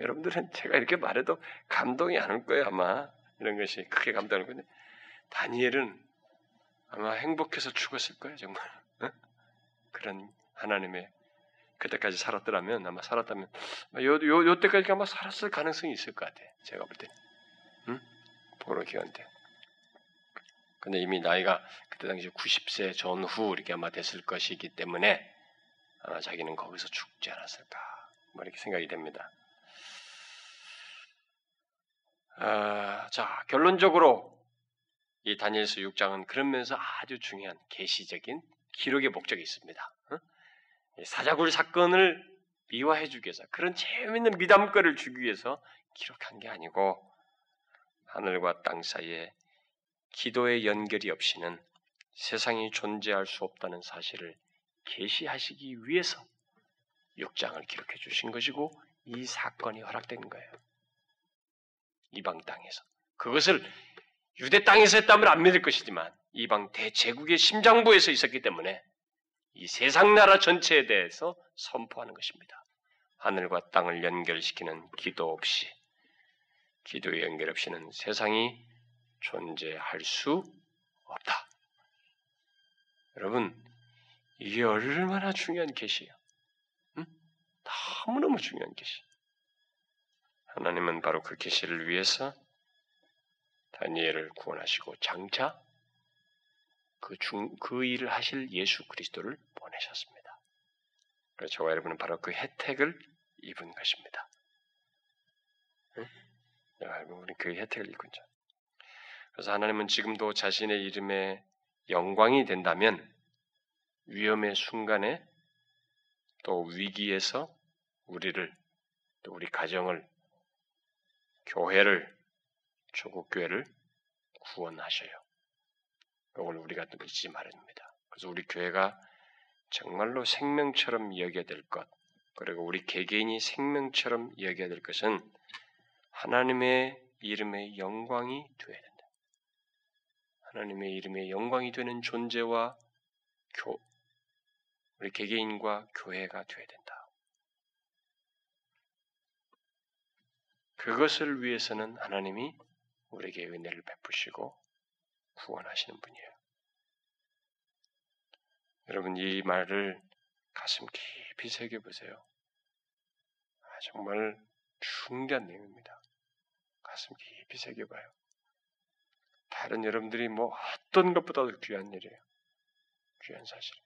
여러분들은 제가 이렇게 말해도 감동이 안 올 거예요, 아마. 이런 것이 크게 감동할 건데. 다니엘은 아마 행복해서 죽었을 거예요, 정말. 어? 그런 하나님의 그때까지 살았더라면 아마 살았다면 요, 요, 요 때까지 아마 살았을 가능성이 있을 것 같아. 제가 볼 때. 응? 보로 기원 때. 근데 이미 나이가 그때 당시 90세 전후 이렇게 아마 됐을 것이기 때문에 아마 자기는 거기서 죽지 않았을까. 뭐 이렇게 생각이 됩니다. 아, 자, 결론적으로 이 다니엘서 6장은 그런 면에서 아주 중요한 계시적인 기록의 목적이 있습니다. 사자굴 사건을 미화해주기 위해서 그런 재미있는 미담거리를 주기 위해서 기록한 게 아니고 하늘과 땅 사이에 기도의 연결이 없이는 세상이 존재할 수 없다는 사실을 계시하시기 위해서 6장을 기록해 주신 것이고 이 사건이 허락된 거예요. 이방 땅에서. 그것을 유대 땅에서 했다면 안 믿을 것이지만 이방 대제국의 심장부에서 있었기 때문에 이 세상 나라 전체에 대해서 선포하는 것입니다. 하늘과 땅을 연결시키는 기도 없이 기도의 연결 없이는 세상이 존재할 수 없다. 여러분, 이게 얼마나 중요한 계시예요. 응? 너무너무 중요한 계시. 하나님은 바로 그 계시를 위해서 다니엘을 구원하시고 장차 그, 중, 그 일을 하실 예수 그리스도를 보내셨습니다. 그래서 저와 여러분은 바로 그 혜택을 입은 것입니다. 응? 우리 그 혜택을 입은 자. 그래서 하나님은 지금도 자신의 이름에 영광이 된다면 위험의 순간에 또 위기에서 우리를 또 우리 가정을 교회를 조국 교회를 구원하셔요. 그걸 우리가 잊지 말아야됩니다. 그래서 우리 교회가 정말로 생명처럼 여겨야 될 것, 그리고 우리 개개인이 생명처럼 여겨야 될 것은 하나님의 이름의 영광이 되어야 된다. 하나님의 이름의 영광이 되는 존재와 교, 우리 개개인과 교회가 되어야 된다. 그것을 위해서는 하나님이 우리에게 은혜를 베푸시고 구원하시는 분이에요. 여러분 이 말을 가슴 깊이 새겨보세요. 아, 정말 중대한 내용입니다. 가슴 깊이 새겨봐요. 다른 여러분들이 뭐 어떤 것보다도 귀한 일이에요. 귀한 사실.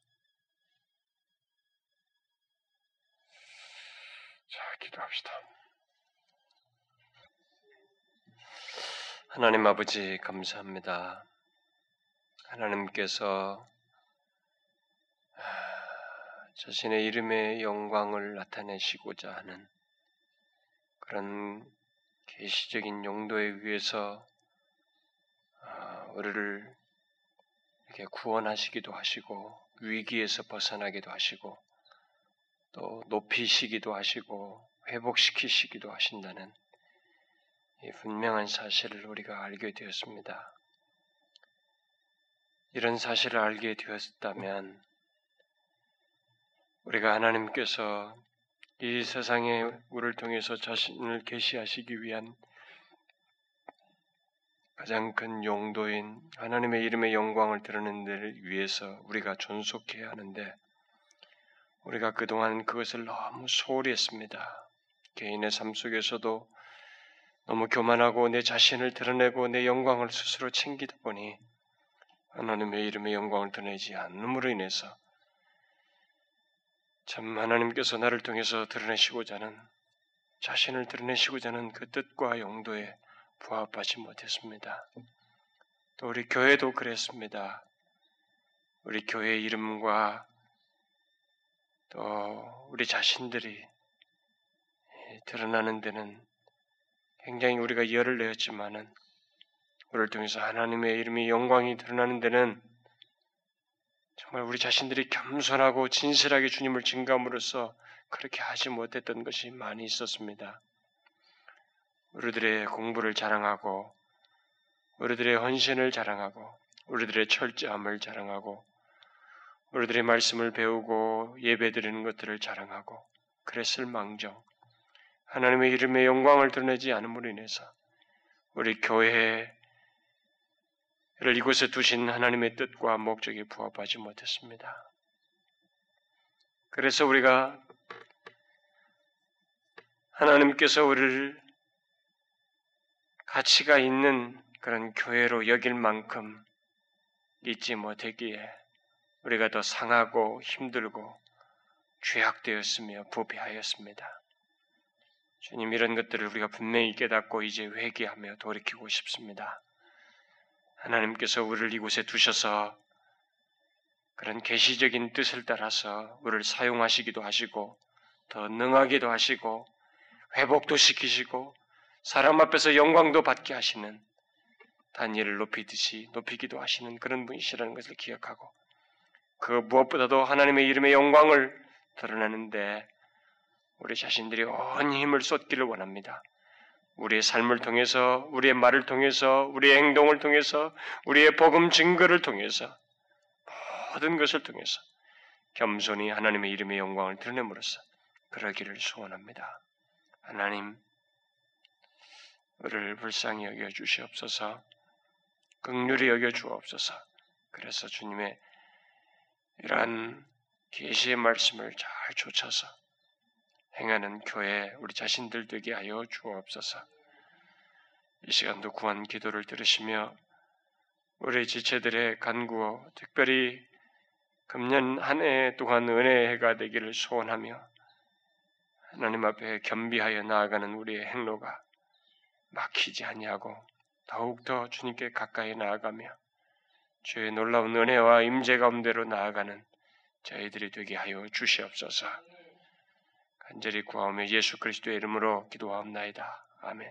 자, 기도합시다. 하나님 아버지, 감사합니다. 하나님께서 자신의 이름의 영광을 나타내시고자 하는 그런 계시적인 용도에 의해서 아, 우리를 이렇게 구원하시기도 하시고 위기에서 벗어나기도 하시고 또 높이시기도 하시고 회복시키시기도 하신다는 이 분명한 사실을 우리가 알게 되었습니다. 이런 사실을 알게 되었다면 우리가 하나님께서 이 세상에 우리를 통해서 자신을 계시하시기 위한 가장 큰 용도인 하나님의 이름의 영광을 드러내는 데를 위해서 우리가 존속해야 하는데 우리가 그동안 그것을 너무 소홀히 했습니다. 개인의 삶 속에서도 너무 교만하고 내 자신을 드러내고 내 영광을 스스로 챙기다 보니 하나님의 이름의 영광을 드러내지 않음으로 인해서 참 하나님께서 나를 통해서 드러내시고자 하는 자신을 드러내시고자 하는 그 뜻과 용도에 부합하지 못했습니다. 또 우리 교회도 그랬습니다. 우리 교회 이름과 또 우리 자신들이 드러나는 데는 굉장히 우리가 열을 내었지만은 우리를 통해서 하나님의 이름이 영광이 드러나는 데는 정말 우리 자신들이 겸손하고 진실하게 주님을 증감으로써 그렇게 하지 못했던 것이 많이 있었습니다. 우리들의 공부를 자랑하고 우리들의 헌신을 자랑하고 우리들의 철저함을 자랑하고 우리들의 말씀을 배우고 예배 드리는 것들을 자랑하고 그랬을 망정 하나님의 이름의 영광을 드러내지 않음으로 인해서 우리 교회를 이곳에 두신 하나님의 뜻과 목적에 부합하지 못했습니다. 그래서 우리가 하나님께서 우리를 가치가 있는 그런 교회로 여길 만큼 잊지 못했기에 우리가 더 상하고 힘들고 죄악되었으며 부패하였습니다. 주님 이런 것들을 우리가 분명히 깨닫고 이제 회개하며 돌이키고 싶습니다. 하나님께서 우리를 이곳에 두셔서 그런 계시적인 뜻을 따라서 우리를 사용하시기도 하시고 더 능하기도 하시고 회복도 시키시고 사람 앞에서 영광도 받게 하시는 단일을 높이듯이 높이기도 하시는 그런 분이시라는 것을 기억하고 그 무엇보다도 하나님의 이름의 영광을 드러내는데 우리 자신들이 온 힘을 쏟기를 원합니다. 우리의 삶을 통해서, 우리의 말을 통해서, 우리의 행동을 통해서, 우리의 복음 증거를 통해서, 모든 것을 통해서 겸손히 하나님의 이름의 영광을 드러냄으로써 그러기를 소원합니다. 하나님, 우리를 불쌍히 여겨 주시옵소서, 극률히 여겨 주옵소서. 그래서 주님의 이러한 계시의 말씀을 잘 쫓아서 행하는 교회 우리 자신들 되게 하여 주옵소서. 이 시간도 구한 기도를 들으시며 우리 지체들의 간구어 특별히 금년 한 해 동안 은혜가 되기를 소원하며 하나님 앞에 겸비하여 나아가는 우리의 행로가 막히지 아니하고 더욱더 주님께 가까이 나아가며 주의 놀라운 은혜와 임재 가운데로 나아가는 저희들이 되게 하여 주시옵소서. 간절히 구하오며 예수 그리스도의 이름으로 기도하옵나이다. 아멘.